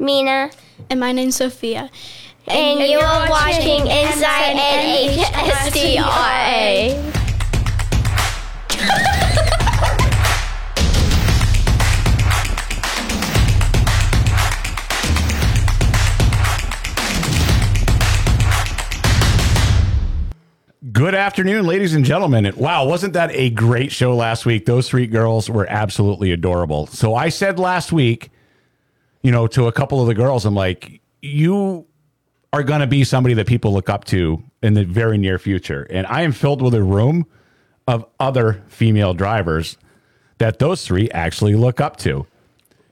Mina. And my name's Sophia. And, you're watching Inside NHSTRA. Good afternoon, ladies and gentlemen. Wow, wasn't that a great show last week? Those three girls were absolutely adorable. So I said last week, you know, to a couple of the girls, I'm like, you are going to be somebody that people look up to in the very near future. And I am filled with a room of other female drivers that those three actually look up to.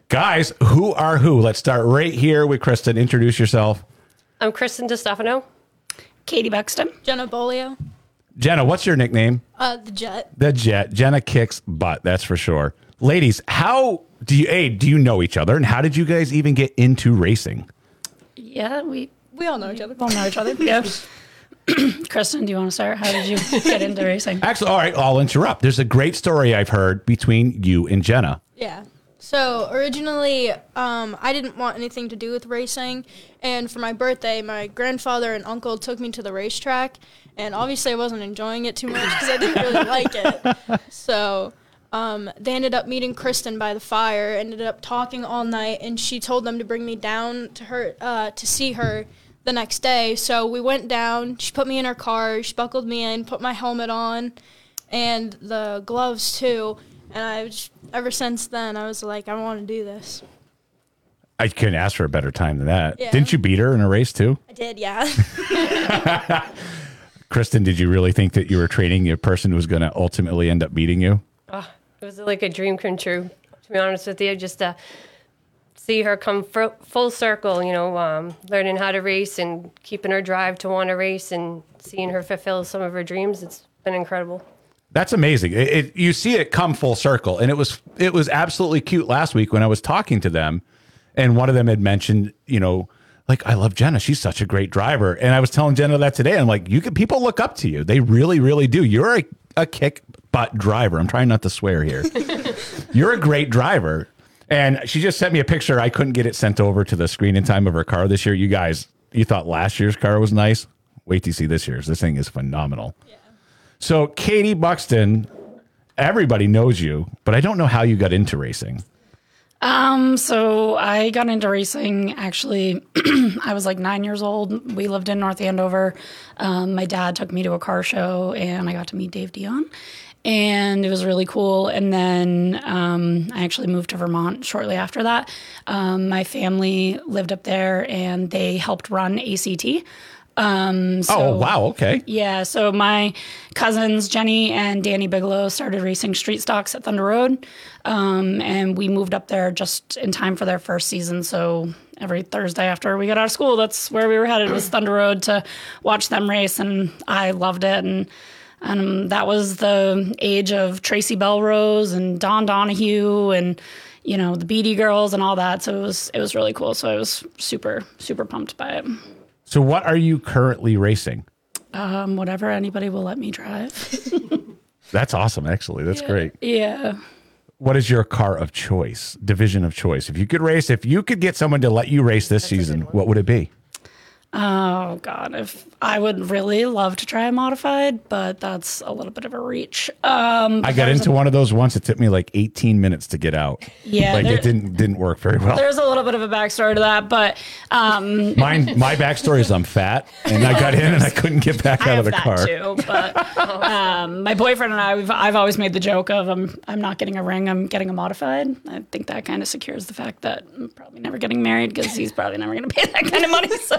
Guys, who are who? Let's start right here with Christin. Introduce yourself. I'm Christin Destefano. Katie Buxton. Jenna Beaulieu. Jenna, what's your nickname? Uh, the Jet. The Jet. Jenna kicks butt, that's for sure. Ladies, how do you a do you know each other and how did you guys even get into racing? Yeah, we We all know each other. We all know each other. Yeah. Christin, do you want to start? How did you get into racing? Actually, all right, I'll interrupt. There's a great story I've heard between you and Jenna. Yeah. So originally, um, I didn't want anything to do with racing, and for my birthday, my grandfather and uncle took me to the racetrack, and obviously I wasn't enjoying it too much because I didn't really like it. So um, they ended up meeting Christin by the fire, ended up talking all night, and she told them to bring me down to her uh, to see her the next day. So we went down. She put me in her car. She buckled me in, put my helmet on, and the gloves too. And I was, ever since then, I was like, I want to do this. I couldn't ask for a better time than that. Yeah. Didn't you beat her in a race too? I did, yeah. Christin, did you really think that you were training a person who was going to ultimately end up beating you? It was like a dream come true, to be honest with you. Just to see her come full circle, you know, um, learning how to race and keeping her drive to want to race and seeing her fulfill some of her dreams. It's been incredible. That's amazing. It, it, you see it come full circle, and it was it was absolutely cute last week when I was talking to them, and one of them had mentioned, you know, like I love Jenna. She's such a great driver, and I was telling Jenna that today. I'm like, you can people look up to you. They really, really do. You're a, a kick butt driver. I'm trying not to swear here. You're a great driver, and she just sent me a picture. I couldn't get it sent over to the screen in time of her car this year. You guys, you thought last year's car was nice. Wait to see this year's. This thing is phenomenal. So, Katie Buxton, everybody knows you, but I don't know how you got into racing. Um, so I got into racing actually. I was like nine years old. We lived in North Andover. Um, my dad took me to a car show, and I got to meet Dave Dion, and it was really cool. And then um, I actually moved to Vermont shortly after that. Um, my family lived up there, and they helped run ACT. Um, so, oh, wow. Okay. Yeah, so my cousins Jenny and Danny Bigelow started racing street stocks at Thunder Road, um, and we moved up there just in time for their first season. So every Thursday after we got out of school, that's where we were headed was Thunder Road to watch them race, and I loved it. And and that was the age of Tracy Belrose and Don Donahue and you know the Beatty Girls and all that. So it was it was really cool. So I was super super pumped by it. So, what are you currently racing? Um, whatever anybody will let me drive. That's awesome, actually. That's great. Yeah. What is your car of choice, division of choice? If you could race, if you could get someone to let you race this season, what would it be? Oh God, if I would really love to try a modified, but that's a little bit of a reach. Um, I got into one of those once. It took me like 18 minutes to get out. Yeah, like there- it didn't didn't work very well. there's a little bit of a backstory to that, but um, Mine, my backstory is I'm fat, and I got in and I couldn't get back out of the that car. too. But um, my boyfriend and I, we've, I've always made the joke of I'm I'm not getting a ring, I'm getting a modified. I think that kind of secures the fact that I'm probably never getting married because he's probably never going to pay that kind of money. So,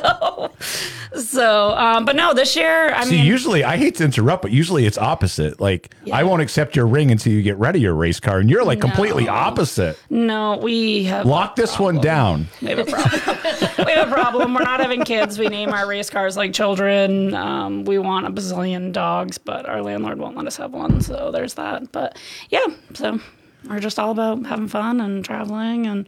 so, um, but no, this year, I See, mean, usually I hate to interrupt, but usually it's opposite. Like I won't accept your ring until you get rid of your race car, and you're like completely opposite. no, we have Lock this one down. We have a problem. we have a problem. We're not having kids. We name our race cars like children. Um, we want a bazillion dogs, but our landlord won't let us have one. So there's that. But yeah, so we're just all about having fun and traveling and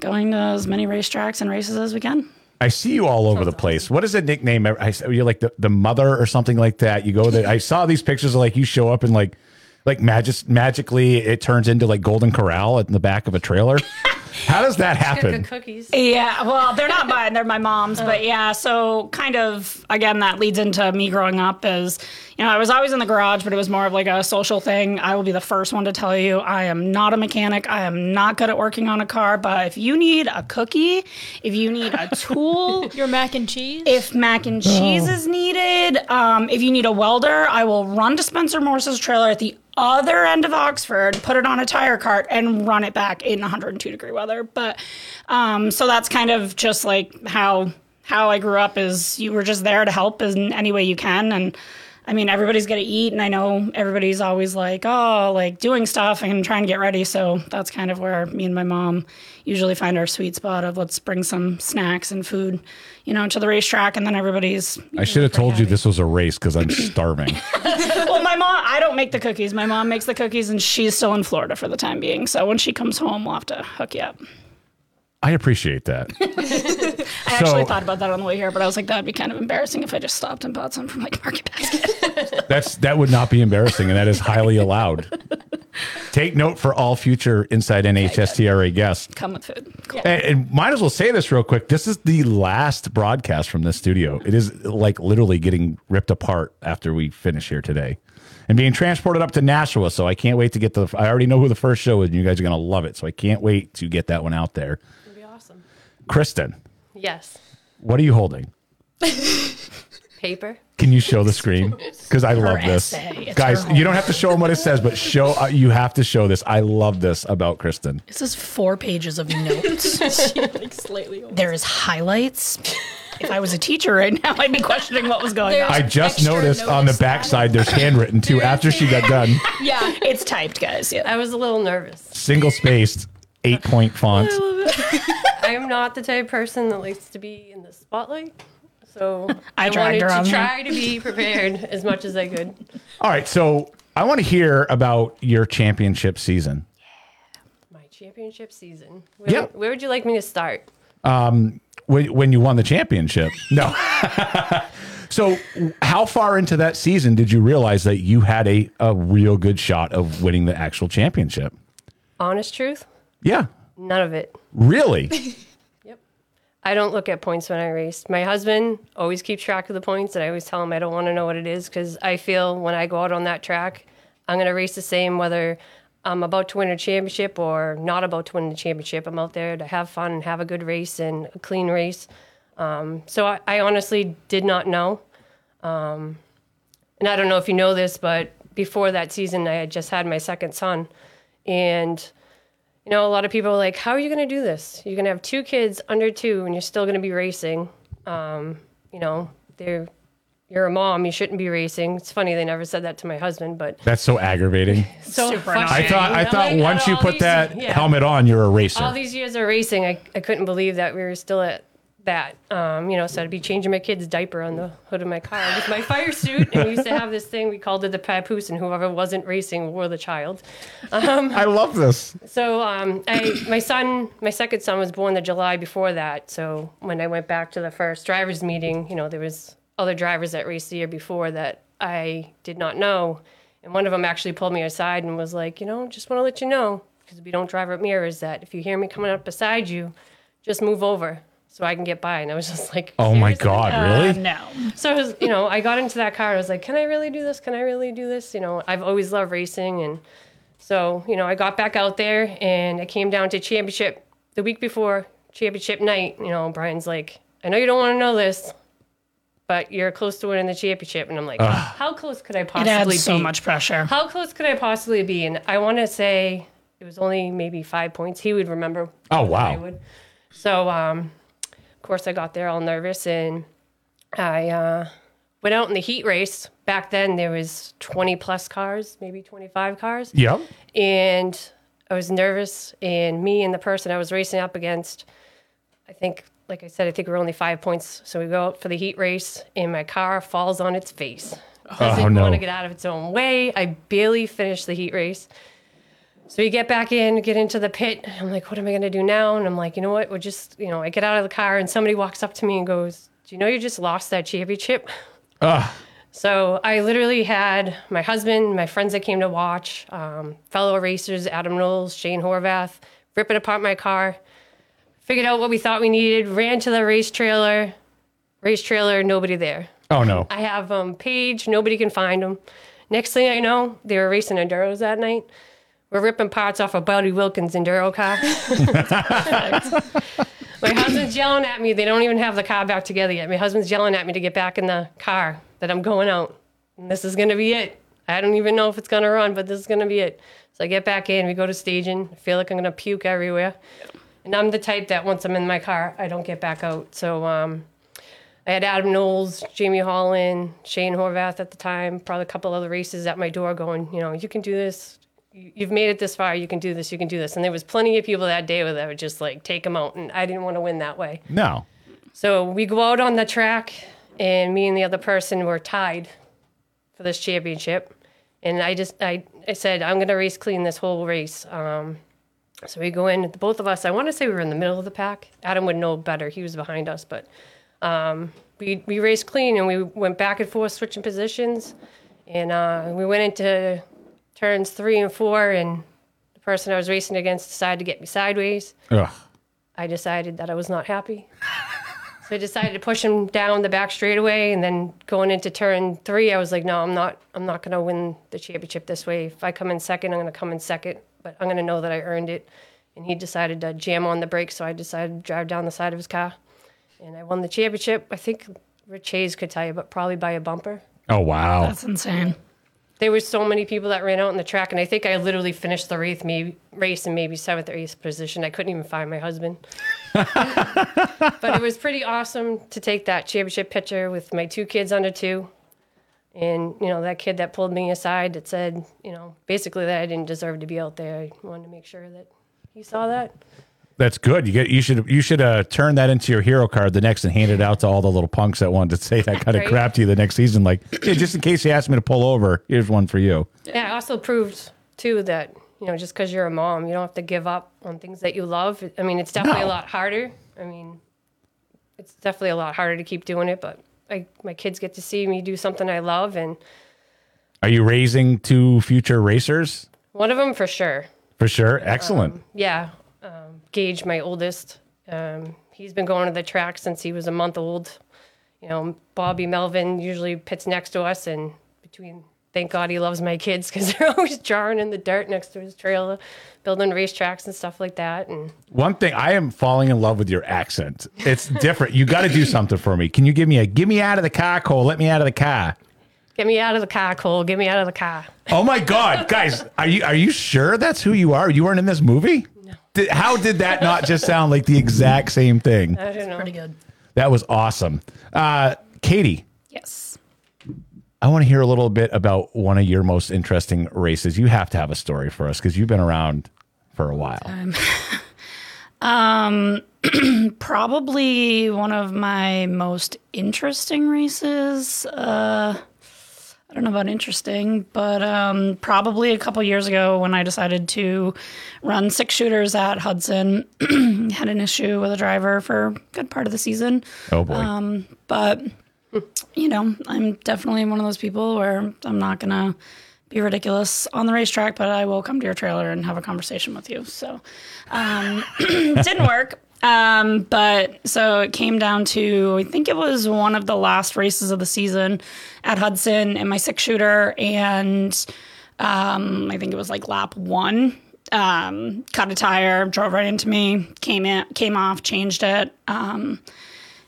going to as many racetracks and races as we can. I see you all over the place. What is a nickname? I, you're like the, the mother or something like that. You go there. I saw these pictures of like you show up and like like magic magically it turns into like Golden Corral in the back of a trailer. How does that Got happen? good cookies. Yeah, well, they're not mine; they're my mom's. Oh. But yeah, so kind of again, that leads into me growing up. Is you know, I was always in the garage, but it was more of like a social thing. I will be the first one to tell you, I am not a mechanic. I am not good at working on a car. But if you need a cookie, if you need a tool, Your mac and cheese. if mac and cheese is needed, um, if you need a welder, I will run to Spencer Morse's trailer at the other end of Oxford, put it on a tire cart, and run it back in 102 degree weather. But um, so that's kind of just like how how I grew up. Is you were just there to help in any way you can, and I mean everybody's got to eat, and I know everybody's always like, oh, like doing stuff and trying to get ready. So that's kind of where me and my mom usually find our sweet spot of let's bring some snacks and food, you know, to the racetrack, and then everybody's. I should have told you this was a race because I'm starving. Well, my mom, I don't make the cookies. My mom makes the cookies, and she's still in Florida for the time being. So when she comes home, we'll have to hook you up. I appreciate that. I actually thought about that on the way here, but I was like, that'd be kind of embarrassing if I just stopped and bought some from like Market Basket. That's that would not be embarrassing, and that is highly allowed. Take note for all future Inside NHSTRA guests. Come with food. Cool. And, and might as well say this real quick. This is the last broadcast from this studio. It is like literally getting ripped apart after we finish here today, and being transported up to Nashua. So I can't wait to get the. I already know who the first show is, and you guys are gonna love it. So I can't wait to get that one out there. It'd be awesome. Christin, Yes. what are you holding? Paper. Can you show the screen? Because I love this, guys. You don't have to show them what it says, but show. Uh, you have to show this. I love this about Christin. This is four pages of notes. like slightly. There's highlights. If I was a teacher right now, I'd be questioning what was going There's- on. I just Extra noticed on the backside there's handwritten too. After she got done, Yeah. It's typed, guys. Yeah. I was a little nervous. single spaced, eight point font. I am not the type of person that likes to be in the spotlight. So I I, dragged wanted her to on there. try to be prepared as much as I could. All right, so I want to hear about your championship season. My championship season. Where, Yeah. where would you like me to start? Um, when, when you won the championship. No. so, how far into that season did you realize that you had a, a real good shot of winning the actual championship? Honest truth? Yeah. None of it. Really? Yep. I don't look at points when I race. My husband always keeps track of the points, and I always tell him I don't want to know what it is because I feel when I go out on that track, I'm going to race the same whether I'm about to win a championship or not about to win the championship. I'm out there to have fun and have a good race and a clean race. Um, so I, I honestly did not know. Um, and I don't know if you know this, but before that season, I had just had my second son. And you know, a lot of people are like, "How are you going to do this? You're going to have two kids under two, and you're still going to be racing." Um, you know, they're you're a mom. You shouldn't be racing. It's funny they never said that to my husband, but That's so aggravating. so Super. I thought I thought like, once you put these- that yeah. helmet on, you're a racer. all these years of racing, I, I couldn't believe that we were still at that. Um, you know, so I'd be changing my kid's diaper on the hood of my car with my fire suit. And we used to have this thing, we called it the papoose, and whoever wasn't racing wore the child. I love this. So um, I, my son, my second son was born the July before that. So when I went back to the first drivers meeting, you know, there was other drivers that raced the year before that I did not know. And one of them actually pulled me aside and was like, you know, just want to let you know, because we don't drive up mirrors, that if you hear me coming up beside you, just move over so I can get by. And I was just like, Oh my "Seriously?" god, Uh, really? no. So I was, you know, I got into that car. and I was like, can I really do this? Can I really do this? You know, I've always loved racing. And so, you know, I got back out there and I came down to championship the week before championship night. You know, Brian's like, I know you don't want to know this, but you're close to winning the championship. And I'm like, how close could I possibly It possibly adds be? so much pressure. How close could I possibly be? And I want to say it was only maybe five points. He would remember. Oh, more than I wow. would. So, um, of course, I got there all nervous and I uh, went out in the heat race. Back then, there was 20 plus cars, maybe 25 cars, Yep. and I was nervous. And me and the person I was racing up against, I think, like I said, I think we're only five points. So we go out for the heat race, and my car falls on its face. Doesn't Oh, no. want to get out of its own way. I barely finished the heat race. So we get back in, get into the pit. I'm like, what am I going to do now? And I'm like, you know what? We're just, you know, I get out of the car and somebody walks up to me and goes, Do you know you just lost that championship? Ugh. So I literally had my husband, my friends that came to watch, um, fellow racers, Adam Knowles, Shane Horvath, ripping apart my car. Figured out what we thought we needed, ran to the race trailer. Race trailer, nobody there. Oh no. I have um, Paige, nobody can find them. Next thing I know, they were racing enduros that night. We're ripping parts off a Buddy Wilkins enduro car. My husband's yelling at me. They don't even have the car back together yet. My husband's yelling at me to get back in the car, that I'm going out. And this is going to be it. I don't even know if it's going to run, but this is going to be it. So I get back in, we go to staging. I feel like I'm going to puke everywhere. And I'm the type that once I'm in my car, I don't get back out. So um, I had Adam Knowles, Jamie Holland, Shane Horvath at the time, probably a couple other races at my door going, you know, you can do this. You- You've made it this far. You can do this. You can do this. And there was plenty of people that day that would just like take them out. And I didn't want to win that way. No. So we go out on the track, and me and the other person were tied for this championship. And I just, I, I said, I'm going to race clean this whole race. Um, so we go in, both of us, I want to say we were in the middle of the pack. Adam would know better. He was behind us, but um, we, we raced clean and we went back and forth switching positions. And uh, we went into turns three and four, and the person I was racing against decided to get me sideways. Ugh. I decided that I was not happy. So I decided to push him down the back straightaway, and then going into turn three, I was like, "No, I'm not. I'm not going to win the championship this way. If I come in second, I'm going to come in second, but I'm going to know that I earned it." And he decided to jam on the brakes, so I decided to drive down the side of his car, and I won the championship. I think Rich Hayes could tell you, but probably by a bumper. Oh wow. That's insane. There were so many people that ran out in the track, and I think I literally finished the race, maybe race in maybe seventh or eighth position. I couldn't even find my husband. but it was pretty awesome to take that championship picture with my two kids under two, and you know that kid that pulled me aside that said, you know, basically that I didn't deserve to be out there. I wanted to make sure that he saw that. That's good. You get you should you should uh, turn that into your hero card the next and hand it out to all the little punks that wanted to say that kind of Right. crap to you the next season. Like, hey, just in case you asked me to pull over, here's one for you. Yeah, it also proved too that you know just because you're a mom, you don't have to give up on things that you love. I mean, it's definitely No. a lot harder. I mean, it's definitely a lot harder to keep doing it, but I, my kids get to see me do something I love, and Are you raising two future racers one of them for sure. for sure? Excellent. Yeah, um, Gage, my oldest, um, he's been going to the track since he was a month old. You know, Bobby Melvin usually pits next to us, and between thank God he loves my kids because they're always jarring in the dirt next to his trailer, building racetracks and stuff like that. And One thing I am falling in love with your accent. It's different. You got to do something for me. Can you give me a get me out of the car, Cole? Let me out of the car. get me out of the car, Cole. Get me out of the car. Oh my God, guys, are you are you sure that's who you are? You weren't in this movie? No. Did, how did that not just sound like the exact same thing? I don't know. Pretty good. That was awesome. Uh, Katie, Yes. I want to hear a little bit about one of your most interesting races. You have to have a story for us because you've been around for a while. Probably one of my most interesting races. Uh, I don't know about interesting, but um, probably a couple years ago when I decided to run six shooters at Hudson, had an issue with a driver for a good part of the season. oh boy. Um, but you know, I'm definitely one of those people where I'm not gonna be ridiculous on the racetrack, but I will come to your trailer and have a conversation with you. So, um, didn't work. Um, but so it came down to I think it was one of the last races of the season at Hudson in my six shooter, and um, I think it was like lap one. Um, cut a tire, drove right into me, came in, came off, changed it. Um,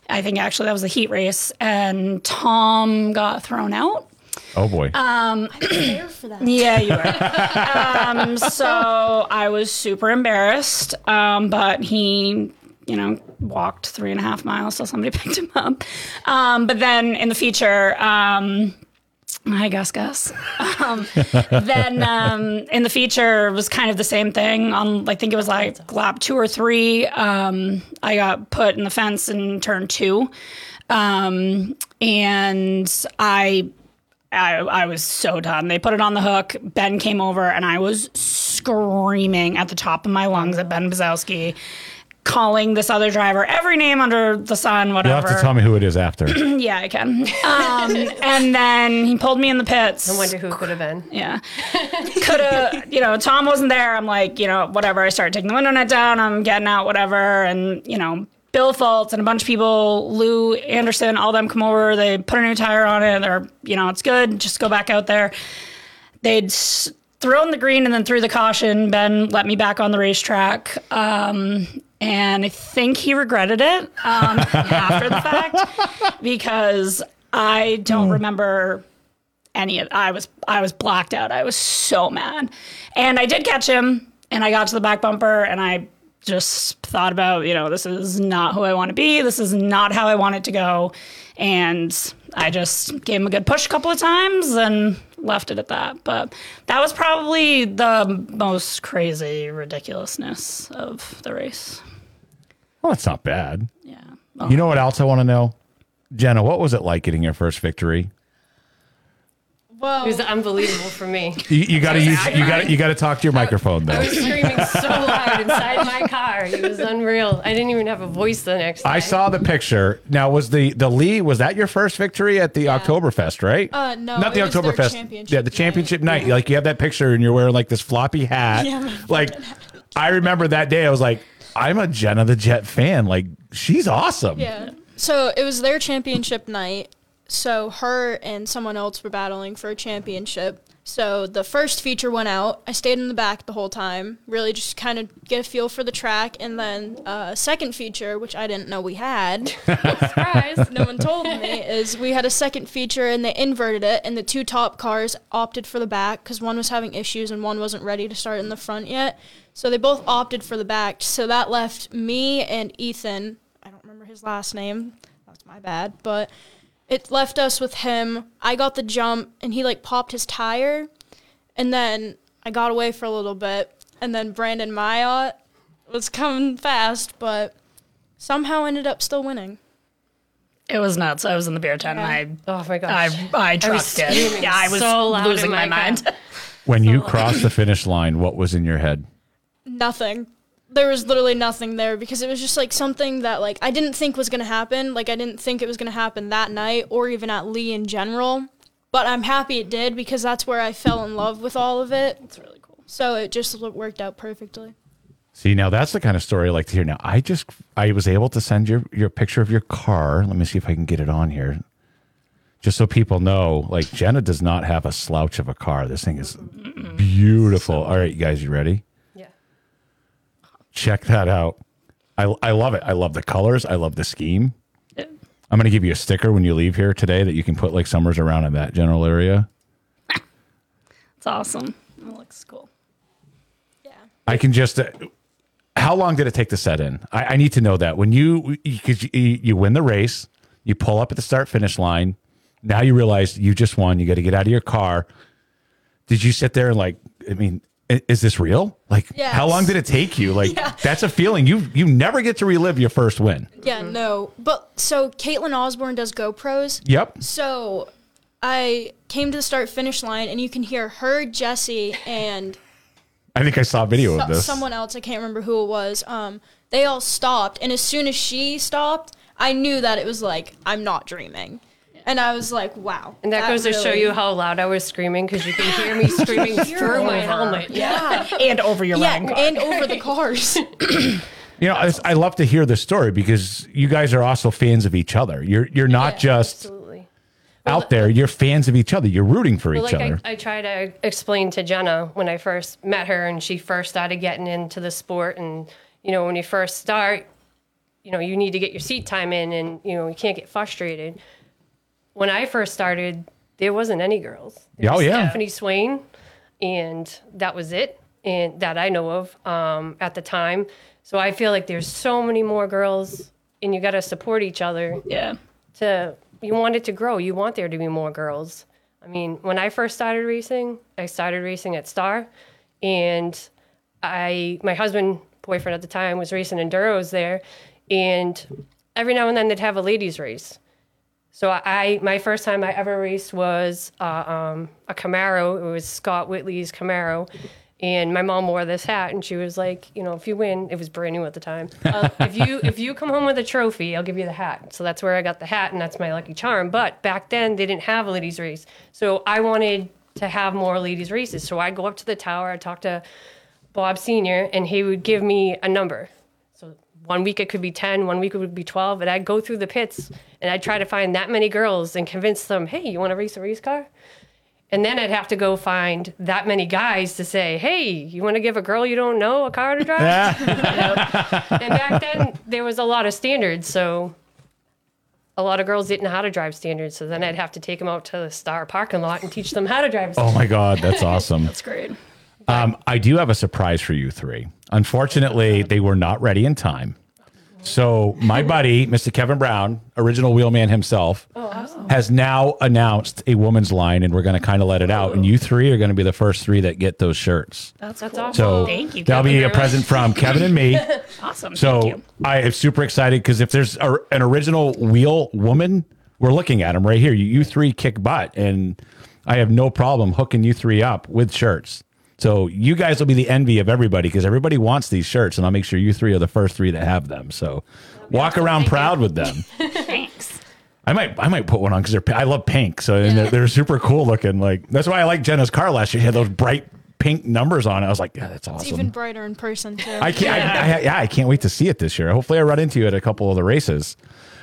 I think actually that was a heat race, and Tom got thrown out. oh boy. There for that. Yeah, you were. um, so I was super embarrassed, um, but he, you know, walked three and a half miles till somebody picked him up. Um, but then in the feature, um, I guess, Gus. Um, then um, in the feature was kind of the same thing. On I think it was like lap two or three. Um, I got put in the fence in turn two, um, and I I, I was so done. They put it on the hook. Ben came over, and I was screaming at the top of my lungs at Ben Bosowski. Calling this other driver every name under the sun, whatever. You'll have to tell me who it is after. yeah, I can. Um, and then he pulled me in the pits. I wonder who it could have been. Yeah. Could have, you know, Tom wasn't there. I'm like, you know, whatever. I started taking the window net down. I'm getting out, whatever. And, you know, Bill Fultz and a bunch of people, Lou Anderson, all them come over. They put a new tire on it. They're, you know, it's good. Just go back out there. They'd s- thrown the green and then threw the caution. Ben let me back on the racetrack. Um, and I think he regretted it um, after the fact because I don't remember any of I was I was blacked out. I was so mad. And I did catch him and I got to the back bumper and I just thought about, you know, this is not who I want to be. This is not how I want it to go. And I just gave him a good push a couple of times and left it at that. But that was probably the most crazy ridiculousness of the race. well, that's not bad. Yeah. You know what else I want to know? Jenna, what was it like getting your first victory? Whoa. It was unbelievable for me. You, you got to use. You got to. You got to talk to your microphone though. I was screaming so loud inside my car. It was unreal. I didn't even have a voice the next day. I saw the picture. Now, was the the Lee? Was that your first victory at the Oktoberfest? Right? Uh, no, not the it was their Oktoberfest. Yeah, the night. championship night. Like you have that picture, and you're wearing like this floppy hat. Yeah, my like I remember that day. I was like, I'm a Jenna the Jet fan. Like she's awesome. Yeah. So it was their championship night. So her and someone else were battling for a championship. So the first feature went out. I stayed in the back the whole time, really just kind of get a feel for the track. And then uh, second feature, which I didn't know we had, surprise, no one told me, is we had a second feature and they inverted it, and the two top cars opted for the back because one was having issues and one wasn't ready to start in the front yet. So they both opted for the back. So that left me and Ethan. I don't remember his last name. That's my bad. But it left us with him. I got the jump and he like popped his tire. And then I got away for a little bit. And then Brandon Mayotte was coming fast, but somehow ended up still winning. It was nuts. I was in the beer tent Yeah. and I oh my I gosh. I I was trucked it. Yeah, I was so losing my, my mind. When you crossed the finish line, what was in your head? Nothing. There was literally nothing there because it was just like something that like I didn't think was gonna happen. Like I didn't think it was gonna happen that night or even at Lee in general. But I'm happy it did because that's where I fell in love with all of it. It's really cool. So it just worked out perfectly. See, now that's the kind of story I like to hear. Now, I just I was able to send your your picture of your car. Let me see if I can get it on here, just so people know. Like Jenna does not have a slouch of a car. This thing is beautiful. All right, you guys, you ready? Yeah. Check that out. I I love it. I love the colors. I love the scheme. I'm going to give you a sticker when you leave here today that you can put like summers around in that general area. It's awesome. It looks cool. Yeah. I can just. Uh, how long did it take to set in? I, I need to know that. When you because you, you win the race, you pull up at the start finish line. Now you realize you just won. You got to get out of your car. Did you sit there and like? I mean, is this real? Like, Yes. how long did it take you? Like, Yeah. that's a feeling you you never get to relive your first win. Yeah, no. But so Caitlin Osborne does GoPros. Yep. So I came to the start finish line and you can hear her, Jesse, and I think I saw a video of this. someone else, I can't remember who it was. Um, they all stopped, and as soon as she stopped, I knew that it was like I'm not dreaming, and I was like, wow. And that, goes to show you how loud I was screaming because you can hear me screaming through my helmet. Yeah, And over your yeah, car. and over the cars. You know, I, I love to hear the story because you guys are also fans of each other. You're you're not Yeah, just Absolutely. out there. You're fans of each other. You're rooting for Well, each like other. I, I try to explain to Jenna when I first met her and she first started getting into the sport. And, you know, when you first start, you know, you need to get your seat time in and, you know, you can't get frustrated. When I first started, there wasn't any girls. There Oh, was yeah. Stephanie Swain, and that was it, and that I know of um, at the time. So I feel like there's so many more girls, and you got to support each other yeah. to you want it to grow. You want there to be more girls. I mean, when I first started racing, I started racing at Star, and I my husband boyfriend at the time was racing enduros there, and every now and then they'd have a ladies race. So I my first time I ever raced was uh, um, a Camaro. It was Scott Whitley's Camaro, And my mom wore this hat, and she was like, you know, if you win, it was brand new at the time. Uh, if you if you come home with a trophy, I'll give you the hat. So that's where I got the hat, and that's my lucky charm. But back then, they didn't have a ladies race, so I wanted to have more ladies races. So I'd go up to the tower, I'd talk to Bob Senior, and he would give me a number. So one week it could be 10, one week it would be 12, and I'd go through the pits and I'd try to find that many girls and convince them, hey, you want to race a race car? And then I'd have to go find that many guys to say, hey, you want to give a girl you don't know a car to drive? You? And back then, there was a lot of standards. So a lot of girls didn't know how to drive standards. So then I'd have to take them out to the Star parking lot and teach them how to drive Oh my God, that's awesome. That's great. Um, I do have a surprise for you three. Unfortunately, they were not ready in time. So my buddy, Mr. Kevin Brown, original wheelman himself, has now announced a woman's line, and we're going to kind of let it out. And you three are going to be the first three that get those shirts. That's, That's cool. awesome. So Thank you, that'll be Kevin. a present from Kevin and me. Awesome. So Thank you. I am super excited because if there's a, an original wheel woman, we're looking at them right here. You, you three kick butt, and I have no problem hooking you three up with shirts. So you guys will be the envy of everybody because everybody wants these shirts, and I'll make sure you three are the first three that have them. So walk around Thank proud you. with them. Thanks. I might I might put one on because they're I love pink, so and they're, they're super cool looking. Like that's why I like Jenna's car last year. She had those bright pink numbers on it. I was like, yeah, that's awesome. It's even brighter in person too. I can't. I, I, yeah, I can't wait to see it this year. Hopefully, I run into you at a couple of the races.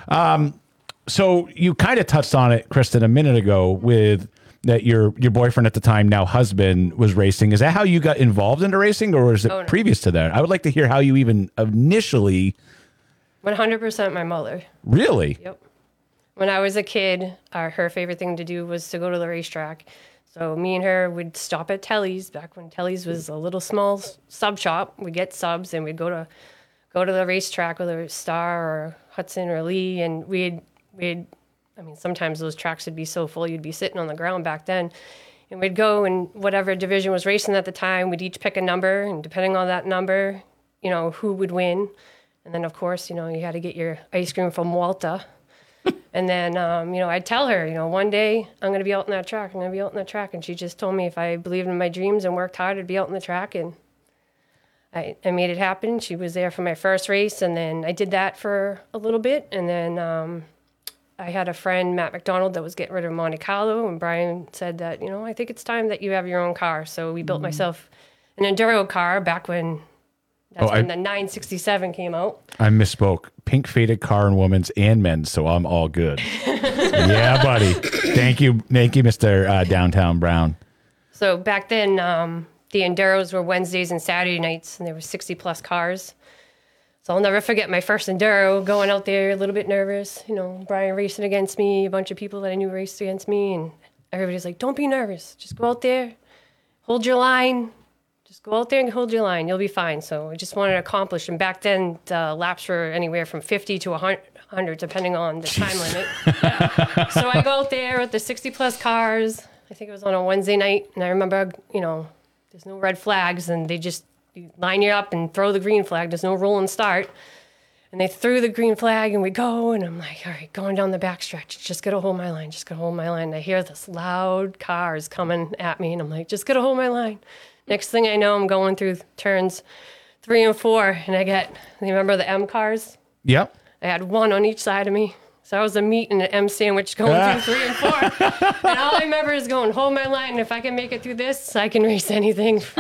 Um, so you kind of touched on it, Christin, a minute ago with that your your boyfriend at the time, now husband, was racing. Is that how you got involved into racing, or was it Oh, no. previous to that? I would like to hear how you even initially. 100% my mother. Really? Yep. When I was a kid, uh, her favorite thing to do was to go to the racetrack. So me and her would stop at Telly's back when Telly's was a little small sub shop. We'd get subs and we'd go to go to the racetrack, whether it was Star or Hudson or Lee, and we'd we'd. I mean, sometimes those tracks would be so full you'd be sitting on the ground back then. And we'd go and whatever division was racing at the time, we'd each pick a number, and depending on that number, you know, who would win. And then, of course, you know, you had to get your ice cream from Walter. and then, um, you know, I'd tell her, you know, one day I'm going to be out in that track. I'm going to be out in that track. And she just told me if I believed in my dreams and worked hard, I'd be out in the track. And I, I made it happen. She was there for my first race. And then I did that for a little bit. And then um, I had a friend, Matt McDonald, that was getting rid of Monte Carlo. And Brian said that, you know, I think it's time that you have your own car. So we built myself an Enduro car back when. That's Oh, I- when the 967 came out. I misspoke. Pink faded car and women's and men's, so I'm all good. yeah, buddy. Thank you, thank you, Mister uh, Downtown Brown. So back then, um, the Enduros were Wednesdays and Saturday nights, and there were 60 plus cars. So I'll never forget my first Enduro, going out there a little bit nervous. You know, Brian racing against me, a bunch of people that I knew raced against me, and everybody's like, "Don't be nervous. Just go out there, hold your line. Just go out there and hold your line. You'll be fine." So I just wanted to accomplish. And back then, the laps were anywhere from 50 to 100, depending on the time limit. so I go out there with the 60 plus cars. I think it was on a Wednesday night, and I remember, you know, there's no red flags, and they just you line you up and throw the green flag. There's no roll and start. And they threw the green flag, and we go, and I'm like, all right, going down the backstretch, just gotta hold my line, just gotta hold my line. And I hear this loud cars coming at me, and I'm like, just gotta hold my line. Next thing I know, I'm going through turns three and four, and I get, you remember the M cars? Yep. I had one on each side of me. So I was a meat and an M sandwich going through ah. three and four. and all I remember is going, hold my line. And if I can make it through this, I can race anything.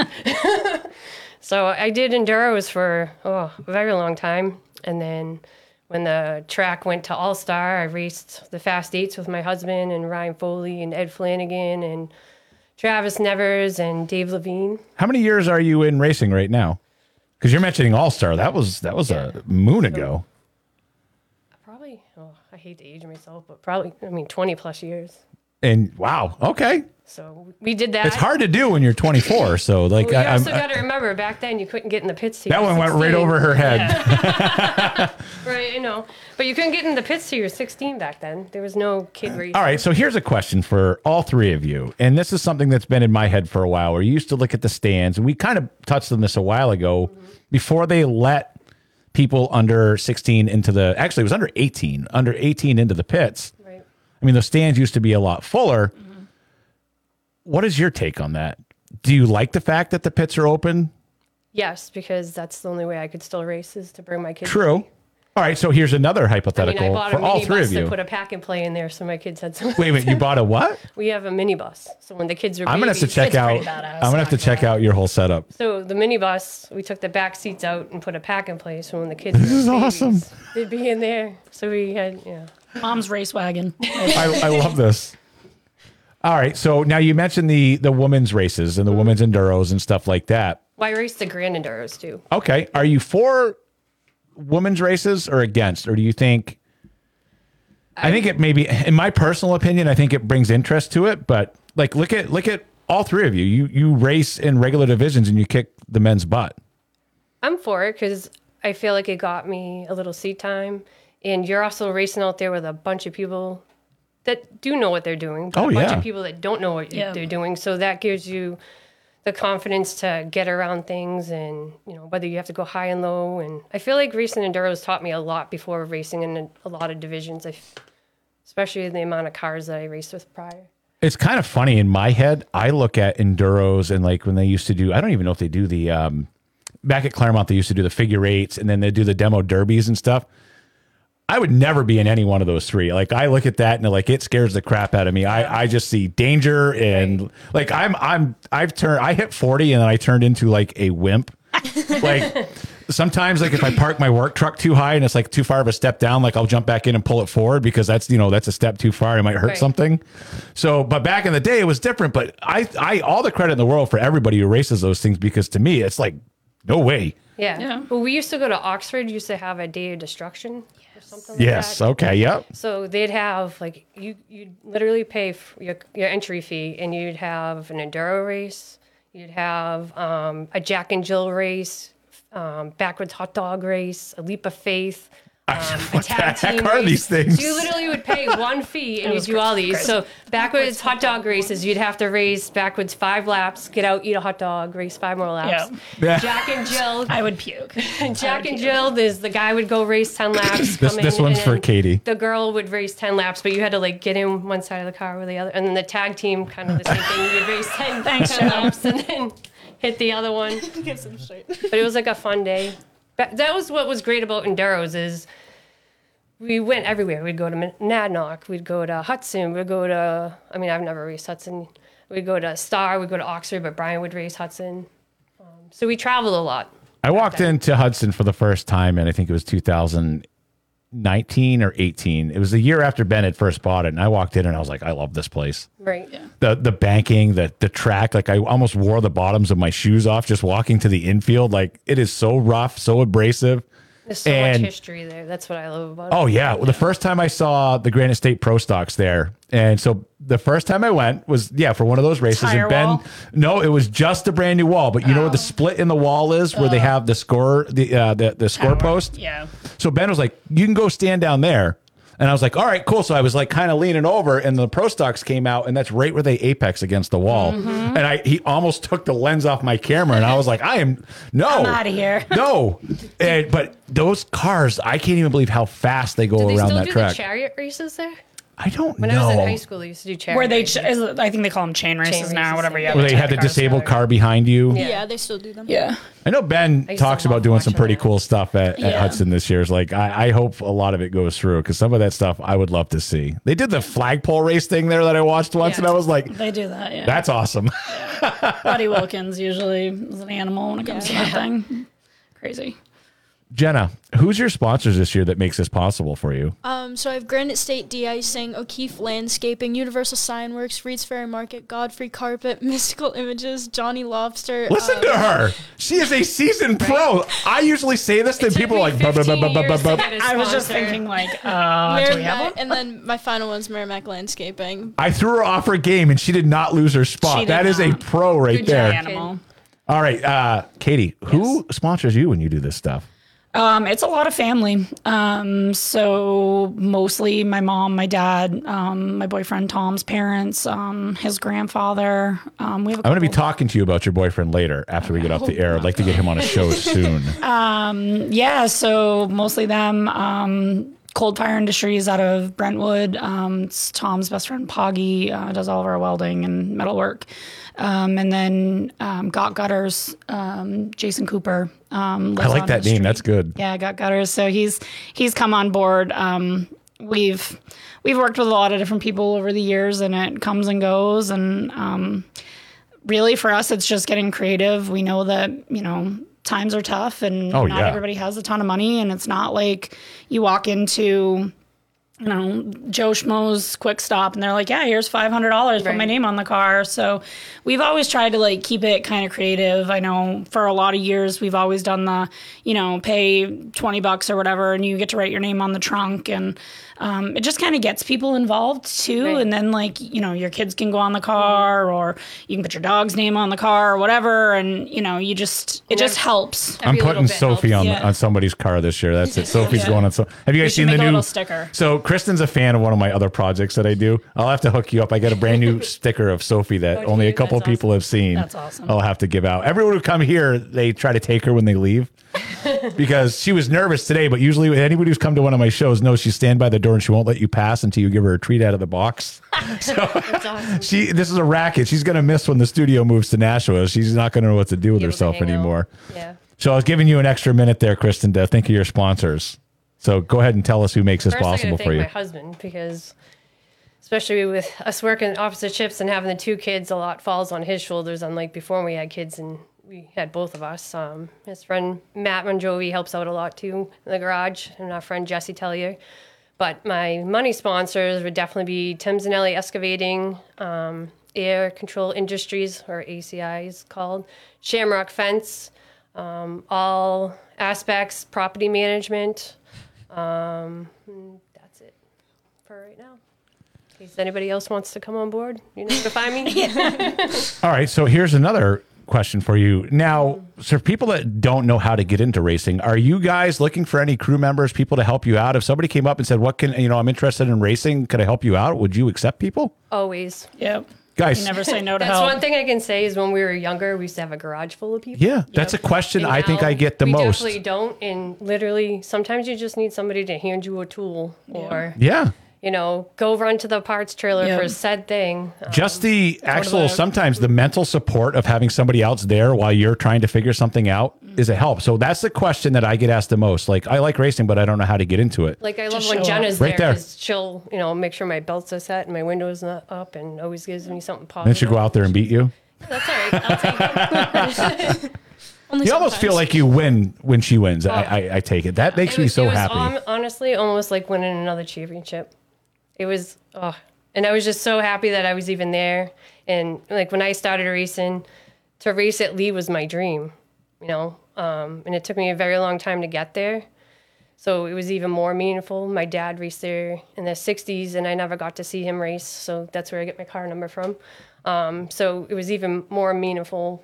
so I did enduros for oh, a very long time. And then when the track went to All Star, I raced the Fast Eights with my husband and Ryan Foley and Ed Flanagan and Travis Nevers and Dave Levine. How many years are you in racing right now? Because you're mentioning All Star. That was that was a moon ago. Probably, oh, I hate to age myself, but probably, I mean, 20 plus years. And wow, okay, So we did that. it's hard to do when you're 24. So like, Well, you I, also got to remember back then you couldn't get in the pits. That one went right over her head. Right, I know, but you couldn't get in the pits till you were 16 back then. There was no kid race. All right, so here's a question for all three of you, and this is something that's been in my head for a while. Where you used to look at the stands, and we kind of touched on this a while ago, before they let people under 16 into the. Actually, it was under 18, under 18 into the pits. Right. I mean, the stands used to be a lot fuller. Mm-hmm. What is your take on that? do you like the fact that the pits are open? Yes, because that's the only way I could still race is to bring my kids. True. All right, so here's another hypothetical I mean, hypothetical I bought for a all mini three bus of you. to put a pack and play in there, so my kids had some. Wait a minute, you bought a what? we have a minibus, so when the kids are I'm gonna have to check out. I'm gonna have to check out your whole setup. So the minibus, we took the back seats out and put a pack in place. So when the kids this is awesome. they'd be in there. So we had yeah. Mom's race wagon. I, I love this. All right, so now you mentioned the the women's races and the mm-hmm. women's enduros and stuff like that. Well, race the Grand Enduros too. Okay, are you for women's races or against, or do you think? I think it maybe, in my personal opinion, I think it brings interest to it. But like, look at look at all three of you. You you race in regular divisions and you kick the men's butt. I'm for it because I feel like it got me a little seat time, and you're also racing out there with a bunch of people that do know what they're doing, but Oh, a bunch yeah. of people that don't know what Yeah. they're doing. So that gives you the confidence to get around things, and you know whether you have to go high and low. And I feel like racing enduros taught me a lot before racing in a, a lot of divisions. I f especially the amount of cars that I raced with prior. It's kind of funny in my head. I look at enduros and like when they used to do. I don't even know if they do the um, back at Claremont. They used to do the figure eights and then they do the demo derbies and stuff. I would never be in any one of those three. Like I look at that and like it scares the crap out of me. I, I just see danger and like I'm I'm I've turned I hit 40 and then I turned into like a wimp. like sometimes like if I park my work truck too high and it's like too far of a step down, like I'll jump back in and pull it forward because that's you know that's a step too far. It might hurt Right. something. So, but back in the day it was different. But I I all the credit in the world for everybody who races those things because to me it's like no way. Yeah. Yeah. Well, we used to go to Oxford. Used to have a day of destruction or something like Yes. that. Okay. Yep. So they'd have like you you'd literally pay your your entry fee, and you'd have an enduro race, you'd have um, a Jack and Jill race, um, backwards hot dog race, a leap of faith. Um, a What the tag heck are these things? You literally would pay one fee and you was do all crazy. these. So backwards hot dog races, you'd have to race backwards five laps, get out, eat a hot dog, race five more laps. Yeah. Jack and Jill, I would puke. Jack and Jill, there's the guy would go race 10 laps. This come this one's for Katie. The girl would race 10 laps, but you had to like get in one side of the car or the other. And then the tag team, kind of the same thing. You'd race 10, Thanks, 10 laps and then hit the other one. Gives them straight. But it was like a fun day. That was what was great about Enduros is we went everywhere. We'd go to Monadnock, we'd go to Hudson, we'd go to, I mean, I've never raced Hudson. We'd go to Star, we'd go to Oxford, but Brian would race Hudson. Um, so we traveled a lot. I walked into Hudson for the first time, and I think it was 2019 or 18. It was the year after Ben had first bought it, and I walked in and I was like, I love this place. Right. The the banking, the the track, like I almost wore the bottoms of my shoes off just walking to the infield. Like it is so rough, so abrasive. There's so And- much history there. That's what I love about it. Oh yeah. Well, the first time I saw the Granite State Pro Stocks there, and so the first time I went was yeah for one of those races. Tire and Ben, wall? no, it was just a brand new wall. But you know where Oh. the split in the wall is, where they have the score, the uh, the the score post. Yeah. So Ben was like, "You can go stand down there," and I was like, "All right, cool." So I was like, kind of leaning over, and the Pro Stocks came out, and that's right where they apex against the wall. Mm-hmm. And I he almost took the lens off my camera, and I was like, "I am no, I'm outta here. no." And but those cars, I can't even believe how fast they go Do they around still that do track. the chariot races there? I don't know. When know. I was in high school, they used to do chariot Where they, races. ch- is I think they call them chain races now, races, whatever. yeah. Yeah. Where they had the cars disabled are. car behind you. Yeah. Yeah, they still do them. Yeah. I know Ben I used to talks love about doing some watching pretty that. cool stuff at, at Yeah. Hudson this year. It's like I, I hope a lot of it goes through because some of that stuff I would love to see. They did the flagpole race thing there that I watched once, Yeah. and I was like, They do that. Yeah. "That's awesome." Buddy Wilkins usually is an animal when it comes to that thing. Crazy. Jenna, who's your sponsors this year that makes this possible for you? Um, so I have Granite State De-icing, O'Keefe Landscaping, Universal Sign Works, Reed's Ferry Market, Godfrey Carpet, Mystical Images, Johnny Lobster. Listen um, to her. She is a seasoned pro. I usually say this, then Took people are like, "Buh, buh, buh, 15 buh, buh, years to buh." get a I was just thinking, like, uh, do we have one? and then my final one's Merrimack Landscaping. I threw her off her game and she did not lose her spot. That is a pro right there. job. Animal. All right, uh, Katie, who sponsors you when you do this stuff? Um, it's a lot of family. Um, so mostly my mom, my dad, um, my boyfriend Tom's parents, um, his grandfather. Um, we have a I'm going to be talking to you about your boyfriend later after we get off the air. I'd like to get him on a show soon. yeah. So mostly them. Cold Fire Industries out of Brentwood. Um, it's Tom's best friend, Poggy, uh, does all of our welding and metalwork. Um, and then um, Got Gutters, um, Jason Cooper. Um, I like that name. street. That's good. Yeah, Got Gutters. So he's he's come on board. Um, we've we've worked with a lot of different people over the years, and it comes and goes. And um, really, for us, it's just getting creative. We know that you know times are tough, and Oh, not yeah. everybody has a ton of money, and it's not like you walk into you know, Joe Schmo's Quick Stop, and they're like, "Yeah, here's five hundred dollars. Put my name on the car." So we've always tried to like keep it kind of creative. I know for a lot of years we've always done the, you know, pay twenty bucks or whatever, and you get to write your name on the trunk, and um, it just kind of gets people involved too. Right. And then like you know, your kids can go on the car, or you can put your dog's name on the car, or whatever, and you know, you just it just helps. I'm Every putting Sophie helps. on Yeah. on somebody's car this year. That's it. Sophie's Yeah. going on. So, have you guys should seen the a new sticker. So Christin's a fan of one of my other projects that I do. I'll have to hook you up. I got a brand new sticker of Sophie that Oh, only a couple that's people have seen. That's awesome. I'll have to give out. Everyone who come here, they try to take her when they leave. because she was nervous today, but usually anybody who's come to one of my shows knows she stand by the door and she won't let you pass until you give her a treat out of the box. So awesome. She this is a racket. She's gonna miss when the studio moves to Nashua. She's not gonna know what to do with herself hang out. anymore. Yeah. So I was giving you an extra minute there, Christin, to think of your sponsors. So go ahead and tell us who makes this First, possible for you. my husband because, especially with us working opposite shifts and having the two kids, a lot falls on his shoulders. Unlike before, we had kids and we had both of us. Um, his friend Matt Monjovi helps out a lot too in the garage, and our friend Jesse Tellier. But my money sponsors would definitely be Tim Zanelli Excavating, um, Air Control Industries, or ACI is called, Shamrock Fence, um, all aspects property management. Um, that's it for right now. Case anybody else wants to come on board, you know where to find me. All right. So here's another question for you. Now, so people that don't know how to get into racing, are you guys looking for any crew members, people to help you out? If somebody came up and said, "What can you know? I'm interested in racing. Could I help you out?" Would you accept people? Always. Yep. Guys, You never say no to That's help. one thing I can say is when we were younger, we used to have a garage full of people. Yeah, that's a question And I think I get the we most. definitely don't. And literally, sometimes you just need somebody to hand you a tool or, Yeah. You know, go run to the parts trailer Yeah. for said thing. Um, Just the actual, sometimes the mental support of having somebody else there while you're trying to figure something out is a help. So that's the question that I get asked the most. Like, I like racing, but I don't know how to get into it. Like I love when show up. Jenna's Right there there. because she'll, you know, make sure my belts are set and my windows not up, and always gives me something positive. Then positive. she go out there and beat you. That's all right. I'll take it. Only You almost feel like you win when she wins. I, I, I take it. That makes It me so it was happy. hon- honestly, almost like winning another championship. It was, oh, and I was just so happy that I was even there. And like when I started racing, to race at Lee was my dream, you know. Um, and it took me a very long time to get there. So it was even more meaningful. My dad raced there in the 60s, and I never got to see him race. So that's where I get my car number from. Um, so it was even more meaningful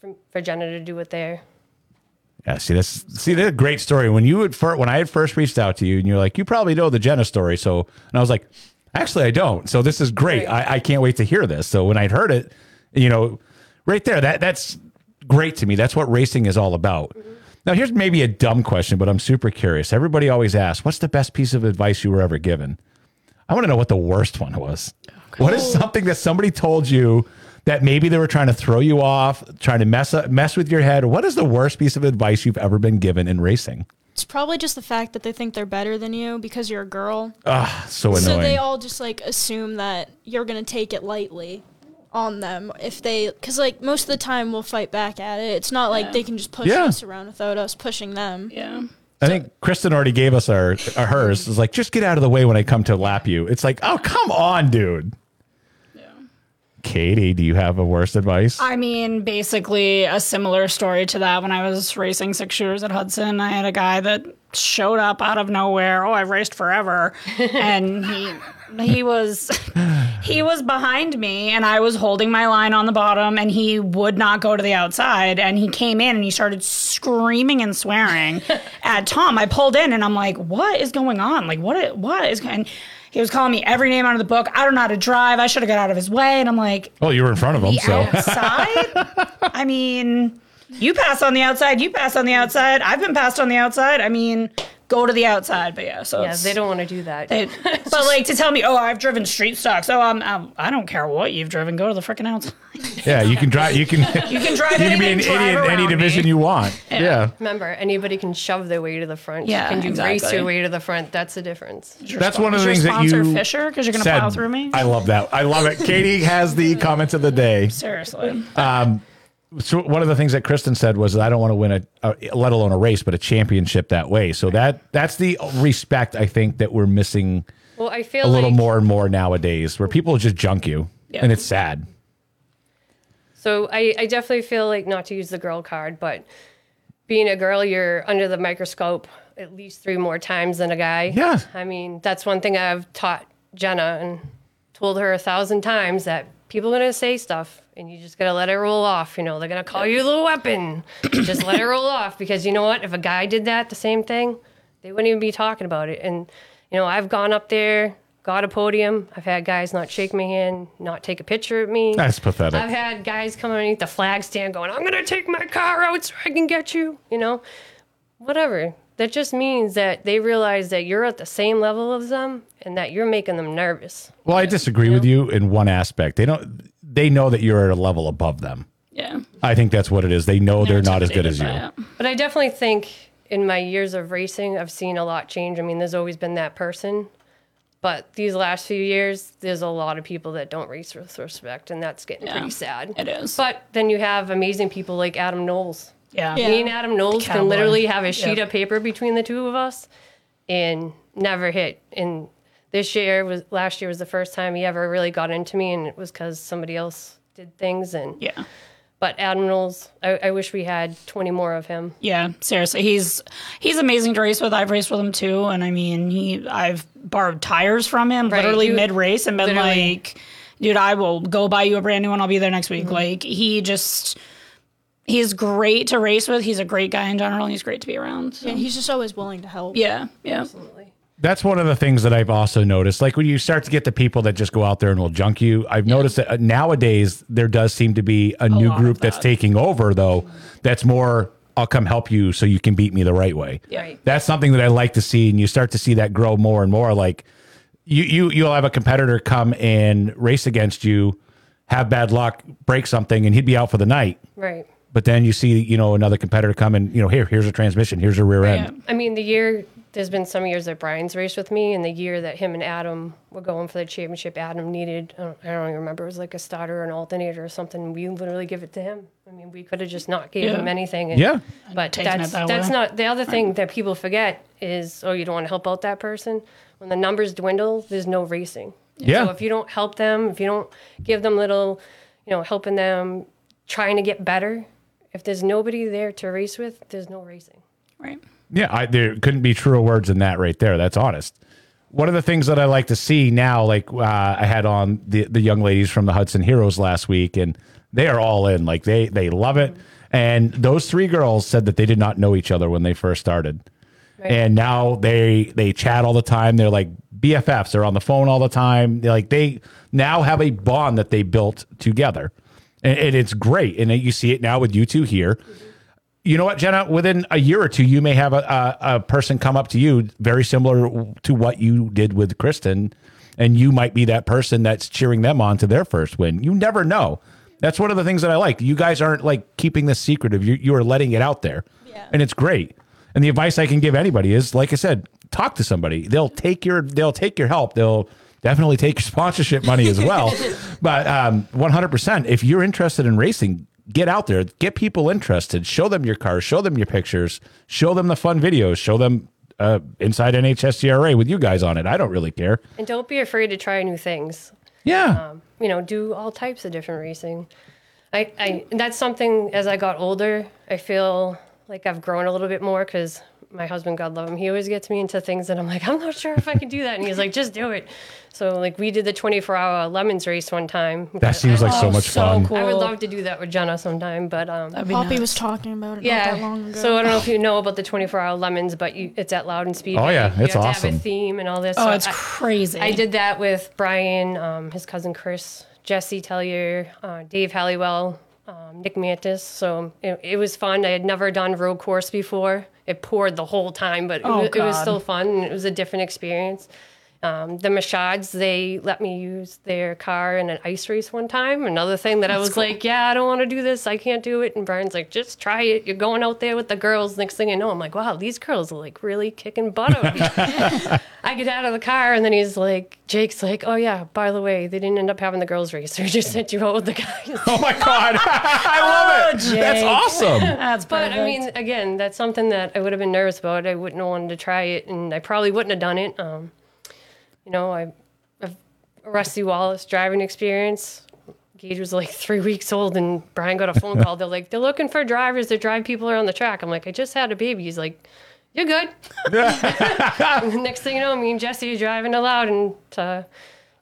for, for Jenna to do it there. Yeah, see that's see that's a great story. When you would first, when I had first reached out to you, and you're like, you probably know the Jenna story. So, and I was like, actually, I don't. So this is great. I, I can't wait to hear this. So when I'd heard it, you know, right there, that that's great to me. That's what racing is all about. Mm-hmm. Now, here's maybe a dumb question, but I'm super curious. Everybody always asks, what's the best piece of advice you were ever given? I want to know what the worst one was. Oh, what is something that somebody told you that maybe they were trying to throw you off, trying to mess up, mess with your head? What is the worst piece of advice you've ever been given in racing? It's probably just the fact that they think they're better than you because you're a girl. Ah, so annoying. So they all just like assume that you're gonna take it lightly on them if they, because like most of the time we'll fight back at it. It's not like they can just push Yeah. us around without us pushing them. yeah. I think Christin already gave us our, our hers. It's like just get out of the way when I come to lap you. It's like, oh come on, dude. Katie, do you have a worst advice? I mean, basically a similar story to that. When I was racing six shooters at Hudson, I had a guy that showed up out of nowhere. Oh, I've raced forever, and he he was he was behind me, and I was holding my line on the bottom, and he would not go to the outside. And he came in and he started screaming and swearing at Tom. I pulled in, and I'm like, "What is going on? Like, what? What is?" And he was calling me every name out of the book. I don't know how to drive. I should have got out of his way. And I'm like, well, you were in front of him, so outside? I mean, you pass on the outside, you pass on the outside. I've been passed on the outside. I mean, go to the outside. But yeah, so Yeah, they don't want to do that. It, but like to tell me, oh, I've driven street stocks. Oh, I'm, um, I'm um, I don't care what you've driven. Go to the freaking outside. Yeah, you can drive. You can. You can drive. you can be an idiot in any division me. you want. Yeah. Remember, anybody can shove their way to the front. Yeah, Can you race your way to the front? That's the difference. That's one of the things your that you sponsor Fisher because you're gonna said. plow through me. I love that. I love it. Katie has the mm-hmm. comments of the day. Seriously. Um, so one of the things that Christin said was, "I don't want to win a, a, let alone a race, but a championship that way." So that that's the respect I think that we're missing Well, I feel a little like, more and more nowadays, where people just junk you, Yeah. and it's sad. So I, I definitely feel like not to use the girl card, but being a girl, you're under the microscope at least three more times than a guy. Yeah. I mean, that's one thing I've taught Jenna and told her a thousand times that people are gonna say stuff and you just gotta let it roll off. You know, they're gonna call you the weapon. just let it roll off because you know what? If a guy did that, the same thing, they wouldn't even be talking about it. And you know, I've gone up there, got a podium. I've had guys not shake my hand, not take a picture of me. That's pathetic. I've had guys come underneath the flag stand going, I'm going to take my car out so I can get you, you know? Whatever. That just means that they realize that you're at the same level as them and that you're making them nervous. Well, I disagree with you in one aspect. They don't. They know that you're at a level above them. Yeah. I think that's what it is. They know they're not as good as you. It. But I definitely think in my years of racing, I've seen a lot change. I mean, there's always been that person. But these last few years, there's a lot of people that don't race with respect, and that's getting Yeah, pretty sad. it is. But then you have amazing people like Adam Knowles. Yeah. Yeah. Me and Adam Knowles can literally have a sheet Yep. of paper between the two of us and never hit. And this year was last year was the first time he ever really got into me, and it was because somebody else did things. And Yeah. But Adam Knowles, I, I wish we had twenty more of him. Yeah, seriously, he's he's amazing to race with. I've raced with him too, and I mean, he I've borrowed tires from him Right, literally you- mid race and been literally. like, "Dude, I will go buy you a brand new one. I'll be there next Mm-hmm. week." Like he just he's great to race with. He's a great guy in general. and He's great to be around. So. And he's just always willing to help. Yeah, yeah, That's one of the things that I've also noticed. Like when you start to get the people that just go out there and will junk you, I've noticed that uh, nowadays there does seem to be a, new group of that's taking over, though. That's more, I'll come help you so you can beat me the right way. Right. That's something that I like to see, and you start to see that grow more and more. Like you, you, you'll have a competitor come and race against you, have bad luck, break something, and he'd be out for the night. Right. But then you see, you know, another competitor come and, you know, here, here's a transmission, here's a rear yeah. end. I mean, the year there's been some years that Brian's raced with me, and the year that him and Adam were going for the championship, Adam needed I don't, I don't even remember it was like a starter or an alternator or something. We literally give it to him. I mean, we could have just not gave Yeah. him anything. And, Yeah. but taken it that's that that's way. not the other thing that people forget is oh you don't want to help out that person. When the numbers dwindle, there's no racing. Yeah. So if you don't help them, if you don't give them little, you know, helping them trying to get better, if there's nobody there to race with, there's no racing. right. Yeah, I, there couldn't be truer words than that right there. That's honest. One of the things that I like to see now, like uh, I had on the the young ladies from the Hudson Heroes last week, and they are all in. Like they they love it. And those three girls said that they did not know each other when they first started, and now they they chat all the time. They're like BFFs. They're on the phone all the time. They like they now have a bond that they built together, and, and it's great. And you see it now with you two here you know what, Jenna? Within a year or two, you may have a, a, a person come up to you very similar to what you did with Christin, and you might be that person that's cheering them on to their first win. You never know. That's one of the things that I like. You guys aren't like keeping this secretive. You you are letting it out there, Yeah. and it's great. And the advice I can give anybody is, like I said, talk to somebody. They'll take your they'll take your help. They'll definitely take your sponsorship money as well. but um, 100%, if you're interested in racing, get out there, get people interested, show them your cars, show them your pictures, show them the fun videos, show them uh, inside NHSTRA with you guys on it. I don't really care. And don't be afraid to try new things. Yeah. Um, you know, do all types of different racing. I, I that's something as I got older, I feel like I've grown a little bit more because my husband, God love him, he always gets me into things that I'm like, I'm not sure if I can do that. And he's like, just do it. So like we did the 24 hour lemons race one time. that seems like so Oh, much so fun. cool. I would love to do that with Jenna sometime, but um, Poppy nuts. was talking about it not that long yeah. ago. So I don't know if you know about the 24 hour lemons, but you, it's at Loudon Speed. Oh, yeah, you it's have To have awesome. a theme and all this. Oh, So it's I- crazy. I did that with Brian, um, his cousin Chris, Jesse Tellier, uh, Dave Halliwell, um, Nick Mantis. So it, it was fun. I had never done road course before. It poured the whole time, but it, Oh, was, it was still fun. And it was a different experience. Um, the Machads, they let me use their car in an ice race one time. Another thing that I was like, yeah, I don't want to do this. I can't do it. And Brian's like, just try it. You're going out there with the girls. Next thing you know, I'm like, wow, these girls are like really kicking butt. out. I get out of the car and then he's like, Jake's like, oh yeah, by the way, they didn't end up having the girls race. They just sent you out with the guys. Oh my god, I love it. That's awesome. That's But perfect. I mean, again, that's something that I would have been nervous about. I wouldn't have wanted to try it, and I probably wouldn't have done it. Um, you know, I, I've a Rusty Wallace driving experience. Gage was like three weeks old, and Brian got a phone call. They're like, they're looking for drivers to drive people around the track. I'm like, I just had a baby. He's like, you're good. Next thing you know, me and Jesse are driving aloud and to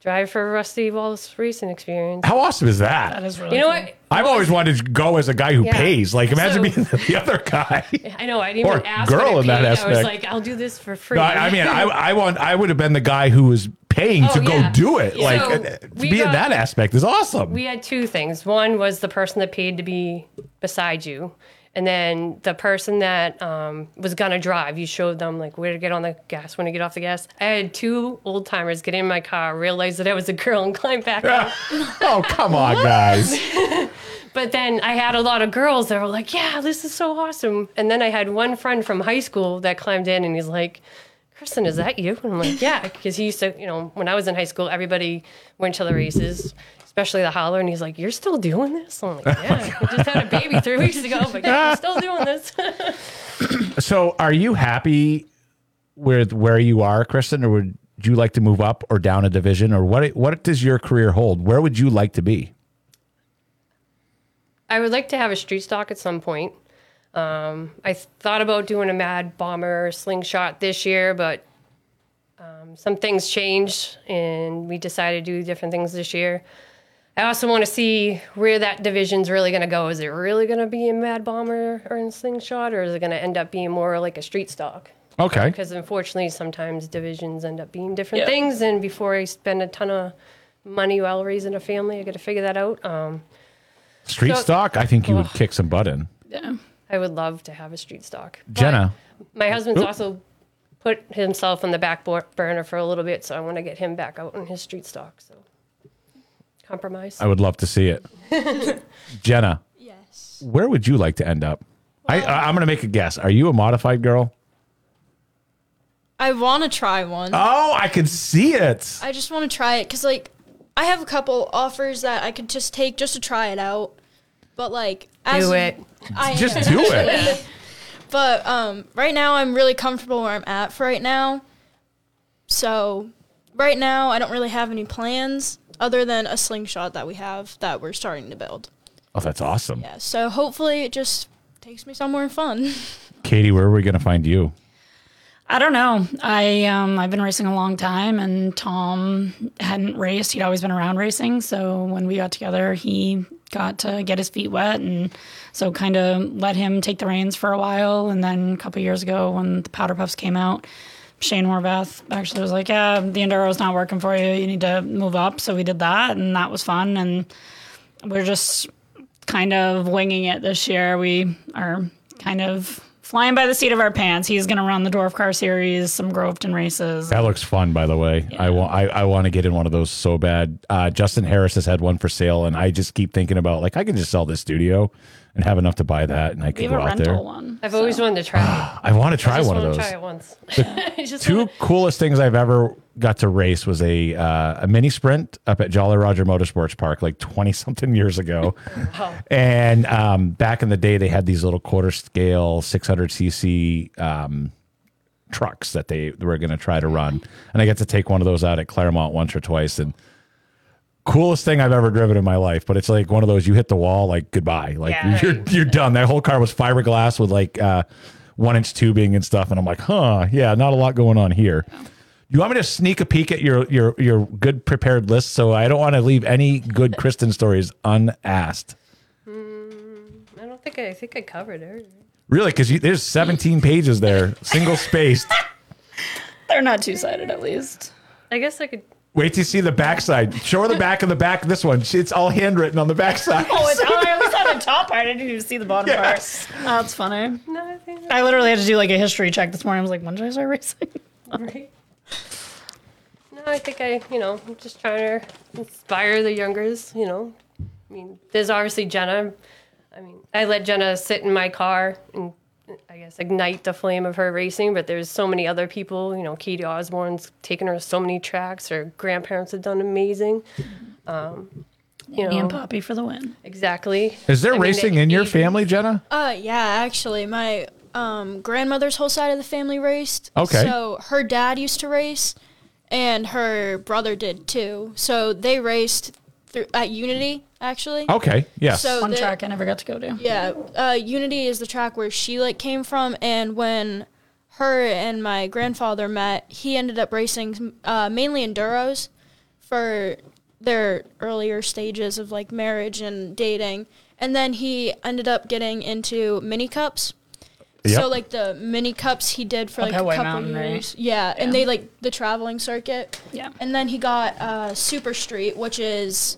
drive for Rusty Wallace racing experience. How awesome is that? that is really You know cool. what? I've always wanted to go as a guy who Yeah. pays. Like, imagine So- being the other guy. I know. I didn't Or even ask girl for the in that pay. I was aspect. like, I'll do this for free. No, I, I mean, I, I want, I would have been the guy who was paying to Oh, go do it. So, Like, uh, to we be in that aspect is awesome. we had two things. One was the person that paid to be beside you, and then the person that um, was gonna drive. You showed them like where to get on the gas, when to get off the gas. I had two old timers get in my car, realize that I was a girl, and climb back out. oh, come on, guys. But then I had a lot of girls that were like, "Yeah, this is so awesome." And then I had one friend from high school that climbed in, and he's like. Christin, is that you? And I'm like, yeah, because he used to, you know, when I was in high school, everybody went to the races, especially the holler. And he's like, you're still doing this? I'm like, yeah, I just had a baby three weeks ago, but yeah, I'm still doing this. So, are you happy with where you are, Christin, or would you like to move up or down a division, or what? What does your career hold? Where would you like to be? I would like to have a street stock at some point. Um, I thought about doing a Mad Bomber slingshot this year, but um, some things changed and we decided to do different things this year. I also want to see where that division's really going to go. Is it really going to be in Mad Bomber or in slingshot, or is it going to end up being more like a street stock? Okay. Because unfortunately, sometimes divisions end up being different Yeah. things. And before I spend a ton of money while raising a family, I got to figure that out. Um, Street So- stock, I think you would kick some butt in. yeah. I would love to have a street stock. But Jenna, My husband's Oop. also put himself on the back burner for a little bit, so I want to get him back out in his street stock. So compromise. I would love to see it. Jenna, Yes. where would you like to end up? I, I, I'm going to make a guess. Are you a modified girl? I want to try one. Oh, I can see it. I just want to try it because, like, I have a couple offers that I could just take just to try it out. But like, as Do it. I Just do it. But um, right now, I'm really comfortable where I'm at for right now. So, right now, I don't really have any plans other than a slingshot that we have that we're starting to build. Oh, that's awesome. Yeah. So hopefully, it just takes me somewhere fun. Katie, where are we going to find you? I don't know. I um I've been racing a long time, and Tom hadn't raced. He'd always been around racing. So when we got together, he got to get his feet wet, and so kind of let him take the reins for a while. And then a couple years ago, when the powder puffs came out, Shane Horvath actually was like, "Yeah, the Enduro enduro's not working for you. You need to move up." So we did that, and that was fun. And we're just kind of winging it this year. We are kind of flying by the seat of our pants. He's going to run the Dwarf Car Series, some Groveton races. That looks fun, by the way. I want I, I want to get in one of those so bad. Uh, Justin Harris has had one for sale, and I just keep thinking about like I can just sell this studio and have enough to buy that, and I We could have go a out rental there. one. I've always wanted to try. I want to try I just one of want to those. try it once. I just Two wanna- coolest things I've ever got to race was a uh, a mini sprint up at Jolly Roger Motorsports Park like twenty something years ago, and um, back in the day they had these little quarter scale six hundred cc um, trucks that they were going to try to run, and I got to take one of those out at Claremont once or twice, and coolest thing I've ever driven in my life. But it's like one of those you hit the wall like goodbye, like Yeah. you're you're done. That whole car was fiberglass with like uh, one inch tubing and stuff, and I'm like, huh, yeah, not a lot going on here. You want me to sneak a peek at your your your good prepared list? So I don't want to leave any good Kristen stories unasked. I don't think I, I think I covered it. Really, because there's 17 pages there, single spaced. They're not two sided, at least. I guess I could. Wait to see the backside. Show her the back of the back of this one. It's all handwritten on the backside. Oh, it's, oh I always thought the top part. I didn't even see the bottom Yes. part. That's funny. No, I think I literally had to do like a history check this morning. I was like, when did I start racing? right. No, I think I, you know, I'm just trying to inspire the youngers, you know. I mean, there's obviously Jenna. I mean, I let Jenna sit in my car and I guess ignite the flame of her racing, but there's so many other people, you know, Katie Osborne's taken her to so many tracks. Her grandparents have done amazing. Um, you know, Me and Poppy for the win. exactly. Is there I mean, racing the in your family, Jenna? Uh, yeah, actually, my um, grandmother's whole side of the family raced. Okay. So her dad used to race, and her brother did too. So they raced through at Unity, actually. Okay. Yeah. So One the- track I never got to go to. Yeah, uh, Unity is the track where she like came from, and when her and my grandfather met, he ended up racing uh, mainly enduros for their earlier stages of like marriage and dating, and then he ended up getting into mini cups. Yep. So like the mini cups he did for like Up a White couple Mountain, right? years, yeah, and they like the traveling circuit. Yeah. And then he got uh, Super Street, which is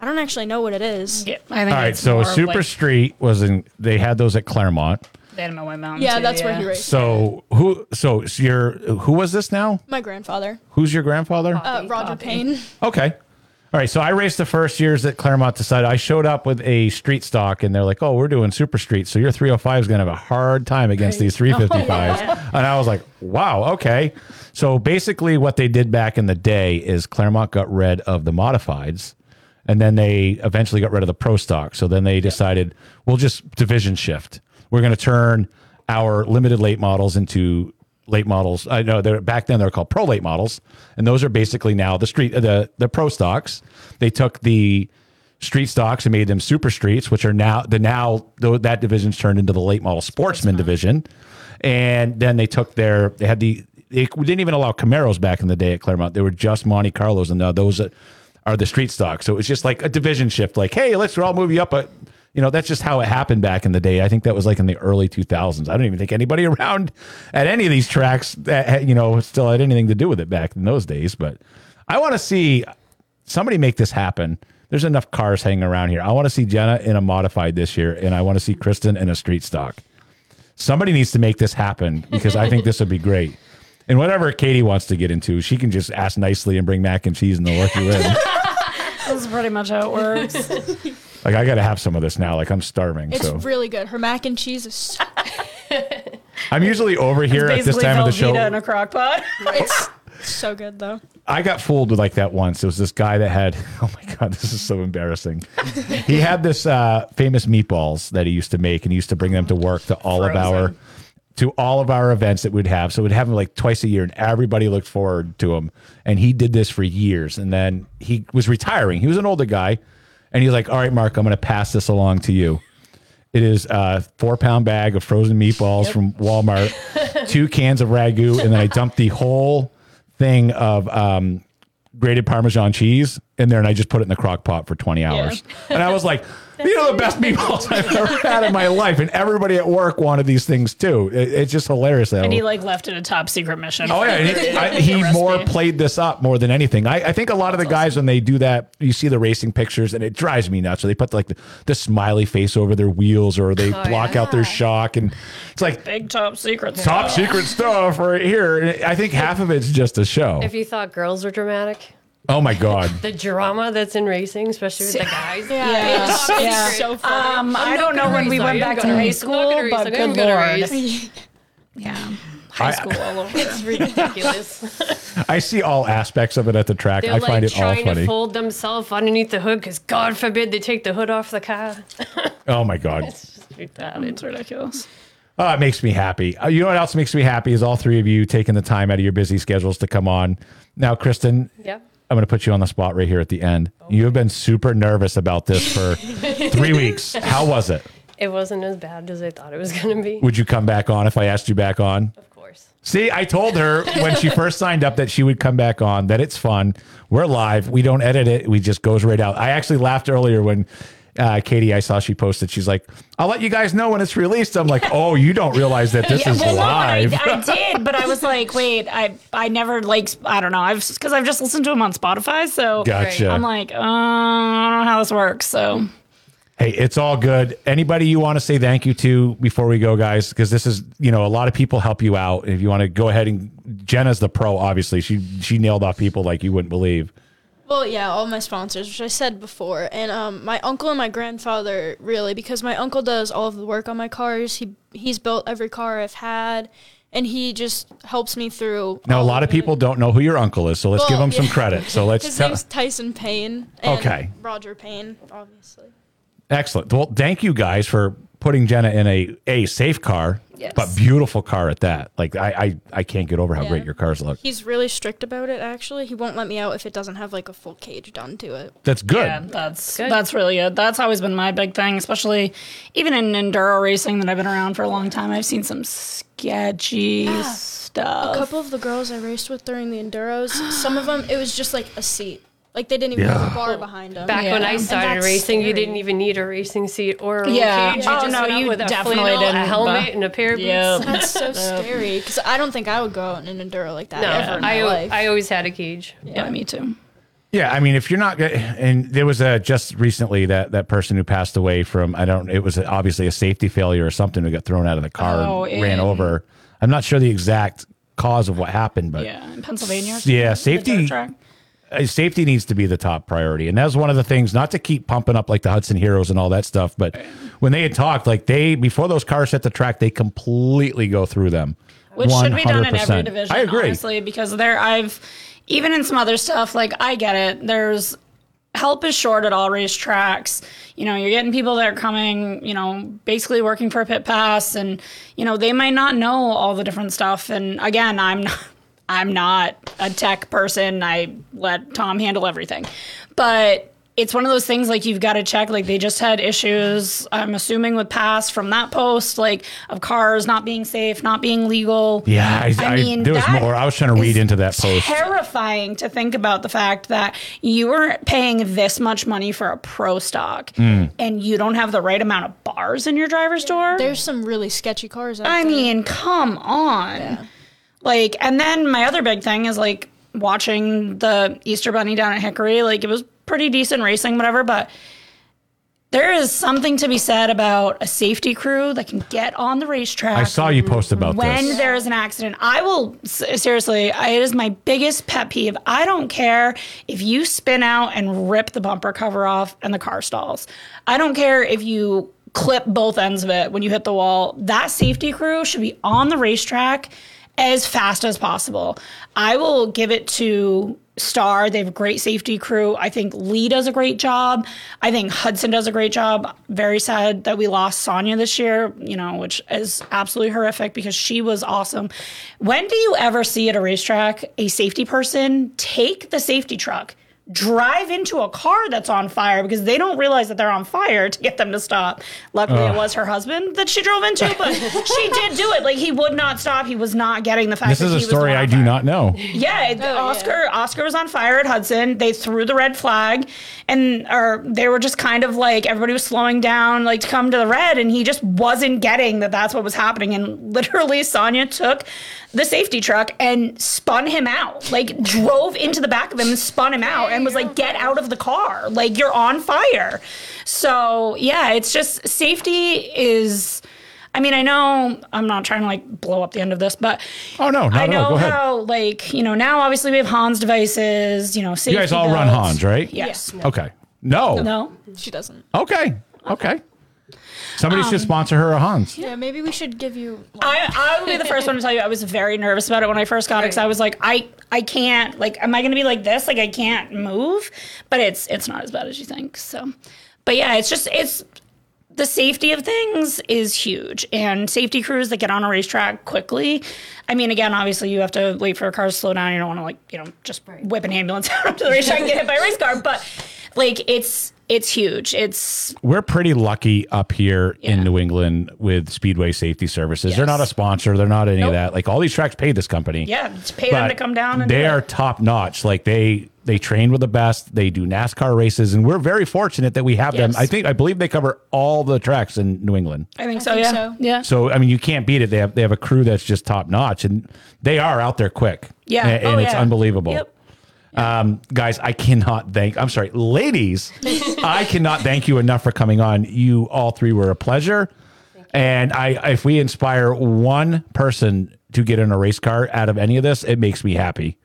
I don't actually know what it is. Yeah, I think All right. So Super like, Street was in. They had those at Claremont. They had 'em at White Mountain. Yeah, too, that's where he raced. So who? So your who was this now? My grandfather, Who's your grandfather? uh, Roger Poppy. Payne. Okay. All right. So I raced the first years at Claremont decided I showed up with a street stock and they're like, oh, we're doing super street. So your 305 is going to have a hard time against these 355s. And I was like, wow, okay. So basically, what they did back in the day is Claremont got rid of the modifieds and then they eventually got rid of the pro stock. So then they decided we'll just division shift. We're going to turn our limited late models into late models. I know they're back then they're called pro late models, and those are basically now the street the the pro stocks. They took the street stocks and made them super streets, which are now the now though that division's turned into the late model sportsman division, and then they took their they had the they didn't even allow Camaros back in the day at Claremont. They were just Monte Carlos, and now those are the street stocks. So it was just like a division shift. Like, hey, let's all move you up, but you know that's just how it happened back in the day. I think that was like in the early 2000s. I don't even think anybody around at any of these tracks that you know still had anything to do with it back in those days. But I want to see somebody make this happen. There's enough cars hanging around here. I want to see Jenna in a modified this year, and I want to see Christin in a street stock. Somebody needs to make this happen because I think this would be great. And whatever Katie wants to get into, she can just ask nicely and bring mac and cheese and they'll work you in. That's pretty much how it works. like I got to have some of this now. Like I'm starving. It's so really good. Her mac and cheese is so, I'm usually over here at this Basically, time of the Velveeta show. in a crock pot. it's so good though. I got fooled with like that once. It was this guy that had, oh my God, this is so embarrassing. he had this uh, famous meatballs that he used to make and he used to bring them to work to all of our to all of our events that we'd have. So we'd have them like twice a year and everybody looked forward to him. And he did this for years. And then he was retiring. He was an older guy. And he's like, all right, Mark, I'm going to pass this along to you. It is a four pound bag of frozen meatballs from Walmart, two cans of ragu, and then I dumped the whole thing of um, grated Parmesan cheese in there, and I just put it in the crock pot for 20 hours. And I was like, these are the best meatballs I've ever had in my life. And everybody at work wanted these things too. It- it's just hilarious. That And he like left it a top secret mission. Oh yeah, he, I, he more played this up more than anything. I, I think a lot of the guys when they do that, you see the racing pictures, and it drives me nuts. So they put like the, the smiley face over their wheels, or they oh, block out their shock, and it's like Big top secret. top secret stuff right here. And I think half of it's just a show. If you thought girls were dramatic, Oh my god. the drama that's in racing, especially with the guys. Yeah, it's, it's Yeah. so funny. Um, I I'm don't know gonna when we went back to high race. I'm not school, race. but I'm good gonna lord. race. Yeah. High I- school all over. It's ridiculous. I see all aspects of it at the track. They're I find like it all trying to funny. fold themselves underneath the hood because God forbid they take the hood off the car. Oh my god. It's ridiculous. Oh, it makes me happy. Uh, you know what else makes me happy is all three of you taking the time out of your busy schedules to come on. Now, Christin, Yeah. I'm going to put you on the spot right here at the end. You have been super nervous about this for three weeks. How was it? It wasn't as bad as I thought it was going to be. Would you come back on if I asked you back on? Of course. See, I told her when she first signed up that she would come back on, that it's fun. We're live. We don't edit it. We just goes right out. I actually laughed earlier when uh, Katie, I saw she posted, she's like, I'll let you guys know when it's released. I'm like, oh, you don't realize that this is Well, no, live. I, I did, but I was like, wait, I I never like I don't know, I've because I've just listened to him on Spotify, so Gotcha. I'm like, uh, I don't know how this works. So Hey, it's all good. Anybody you want to say thank you to before we go, guys? Because this is, you know, a lot of people help you out. If you want to go ahead and Jenna's the pro, obviously. She she nailed off people like you wouldn't believe. Well, yeah, all my sponsors, which I said before, and um, my uncle and my grandfather really, because my uncle does all of the work on my cars. He he's built every car I've had, and he just helps me through. Now, a lot of it. people don't know who your uncle is, so let's give Well, him some credit. So let's His tell. name's Tyson Payne. And Okay. Roger Payne, obviously. Excellent. Well, thank you guys for putting Jenna in a a safe car, Yes. but beautiful car at that. Like I I, I can't get over how Yeah. great your cars look. He's really strict about it. Actually, he won't let me out if it doesn't have like a full cage done to it. That's good. Yeah, that's Good. that's really good. That's always been my big thing, especially even in enduro racing that I've been around for a long time. I've seen some sketchy ah, A stuff. A couple of the girls I raced with during the enduros, some of them it was just like a seat. Like they didn't even have a bar behind them. Back when I started that's racing, you didn't even need a racing seat or a roll Yeah. cage. You Oh, just no, went you with a definitely flannel, didn't, a helmet, but- and a pair of boots. That's so scary because I don't think I would go out in an enduro like that No, ever in my I, life. I always had a cage. yeah, me too. Yeah, I mean, if you're not, good and there was a just recently that that person who passed away from I don't. It was obviously a safety failure or something who got thrown out of the car Oh, and ran over. I'm not sure the exact cause of what happened, but Yeah, in Pennsylvania. or Yeah, something, the dirt safety- track. Uh, safety needs to be the top priority, and that's one of the things. Not to keep pumping up like the Hudson Heroes and all that stuff, but when they had talked, like they before those cars hit the track, they completely go through them. which should be done in every division. I agree. honestly, because there I've even in some other stuff like I get it. There's help is short at all racetracks. You know, you're getting people that are coming, you know, basically working for a pit pass, and you know they might not know all the different stuff. And again, I'm not. I'm not a tech person. I let Tom handle everything. But it's one of those things like you've got to check like they just had issues i'm assuming with pass from that post like of cars not being safe not being legal Yeah, I, I, mean, there was more. I was trying to read into that post. terrifying to think about the fact that you are paying this much money for a pro stock Hmm. and you don't have the right amount of bars in your driver's door There's some really sketchy cars out I there. mean, come on. Like, and then my other big thing is like watching the Easter Bunny down at Hickory. Like, it was pretty decent racing, whatever, but there is something to be said about a safety crew that can get on the racetrack. I saw you post about when this. there is an accident. I will seriously. I, it is my biggest pet peeve. I don't care if you spin out and rip the bumper cover off and the car stalls. I don't care if you clip both ends of it when you hit the wall. That safety crew should be on the racetrack as fast as possible. I will give it to Star. They have a great safety crew. I think Lee does a great job. I think Hudson does a great job. Very sad that we lost Sonia this year, you know, which is absolutely horrific because she was awesome. When do you ever see at a racetrack a safety person take the safety truck? Drive into a car that's on fire because they don't realize that they're on fire to get them to stop. Luckily, it was her husband that she drove into, but she did do it. Like he would not stop. He was not getting the fact. This that is he a story I do not know. Yeah, it- oh, yeah. Oscar Oscar was on fire at Hudson. They threw the red flag, and or they were just kind of like everybody was slowing down, like to come to the red, and he just wasn't getting that that's what was happening. And literally, Sonia took the safety truck and spun him out, like drove into the back of him and spun him out, and was like, "Get out of the car! Like you're on fire." So yeah, it's just safety is. I mean, I know I'm not trying to like blow up the end of this, but Oh no, no, I no, know go ahead. how, like, you know, now obviously we have Hans devices, you know, safety You guys all run. Hans, right? Yes. Okay. No. No. she doesn't. Okay. Okay. Somebody Um, should sponsor her a Hans. Yeah, maybe we should give you. I, I will be the first one to tell you I was very nervous about it when I first got it because I was like I I can't like am I going to be like this? Like I can't move? But it's it's not as bad as you think so. But yeah it's just it's the safety of things is huge and safety crews that get on a racetrack quickly. I mean again obviously you have to wait for a car to slow down. You don't want to like you know just whip an ambulance out onto the racetrack and get hit by a race car but like it's it's huge it's We're pretty lucky up here Yeah. in New England with Speedway Safety Services. They're not a sponsor. They're not any Nope. of that. Like all these tracks pay this company. yeah just pay them to come down and they do are top notch. Like they they train with the best. They do NASCAR races, and we're very fortunate that we have them. I think I believe they cover all the tracks in New England. i think so think yeah so. yeah So I mean, you can't beat it. They have they have a crew that's just top notch, and they are out there quick. Yeah. and, and Oh, it's yeah. unbelievable. Yep. Um, guys, I cannot thank. I'm sorry, ladies. I cannot thank you enough for coming on. You all three were a pleasure. And I, if we inspire one person to get in a race car out of any of this, it makes me happy.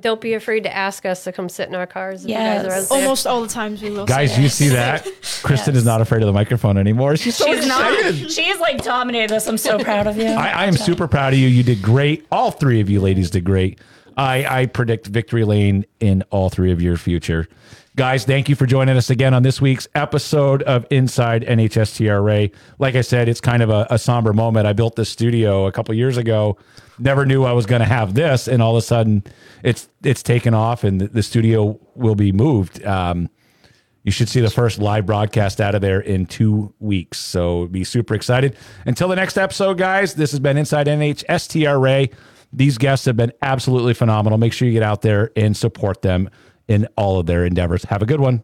Don't be afraid to ask us to come sit in our cars. If Yes. you guys are out there. Almost all the times we will. Guys, say you yes. see that? Christin is not afraid of the microphone anymore. She's so She's excited. not. She's like dominated us. I'm so proud of you. I, I am super proud of you. You did great. All three of you ladies did great. I, I predict victory lane in all three of your future. Guys, thank you for joining us again on this week's episode of Inside NHSTRA. Like I said, it's kind of a, a somber moment. I built this studio a couple years ago. Never knew I was going to have this, and all of a sudden, it's it's taken off, and the, the studio will be moved. Um, you should see the first live broadcast out of there in two weeks. So be super excited. Until the next episode, guys, this has been Inside NHSTRA. These guests have been absolutely phenomenal. Make sure you get out there and support them in all of their endeavors. Have a good one.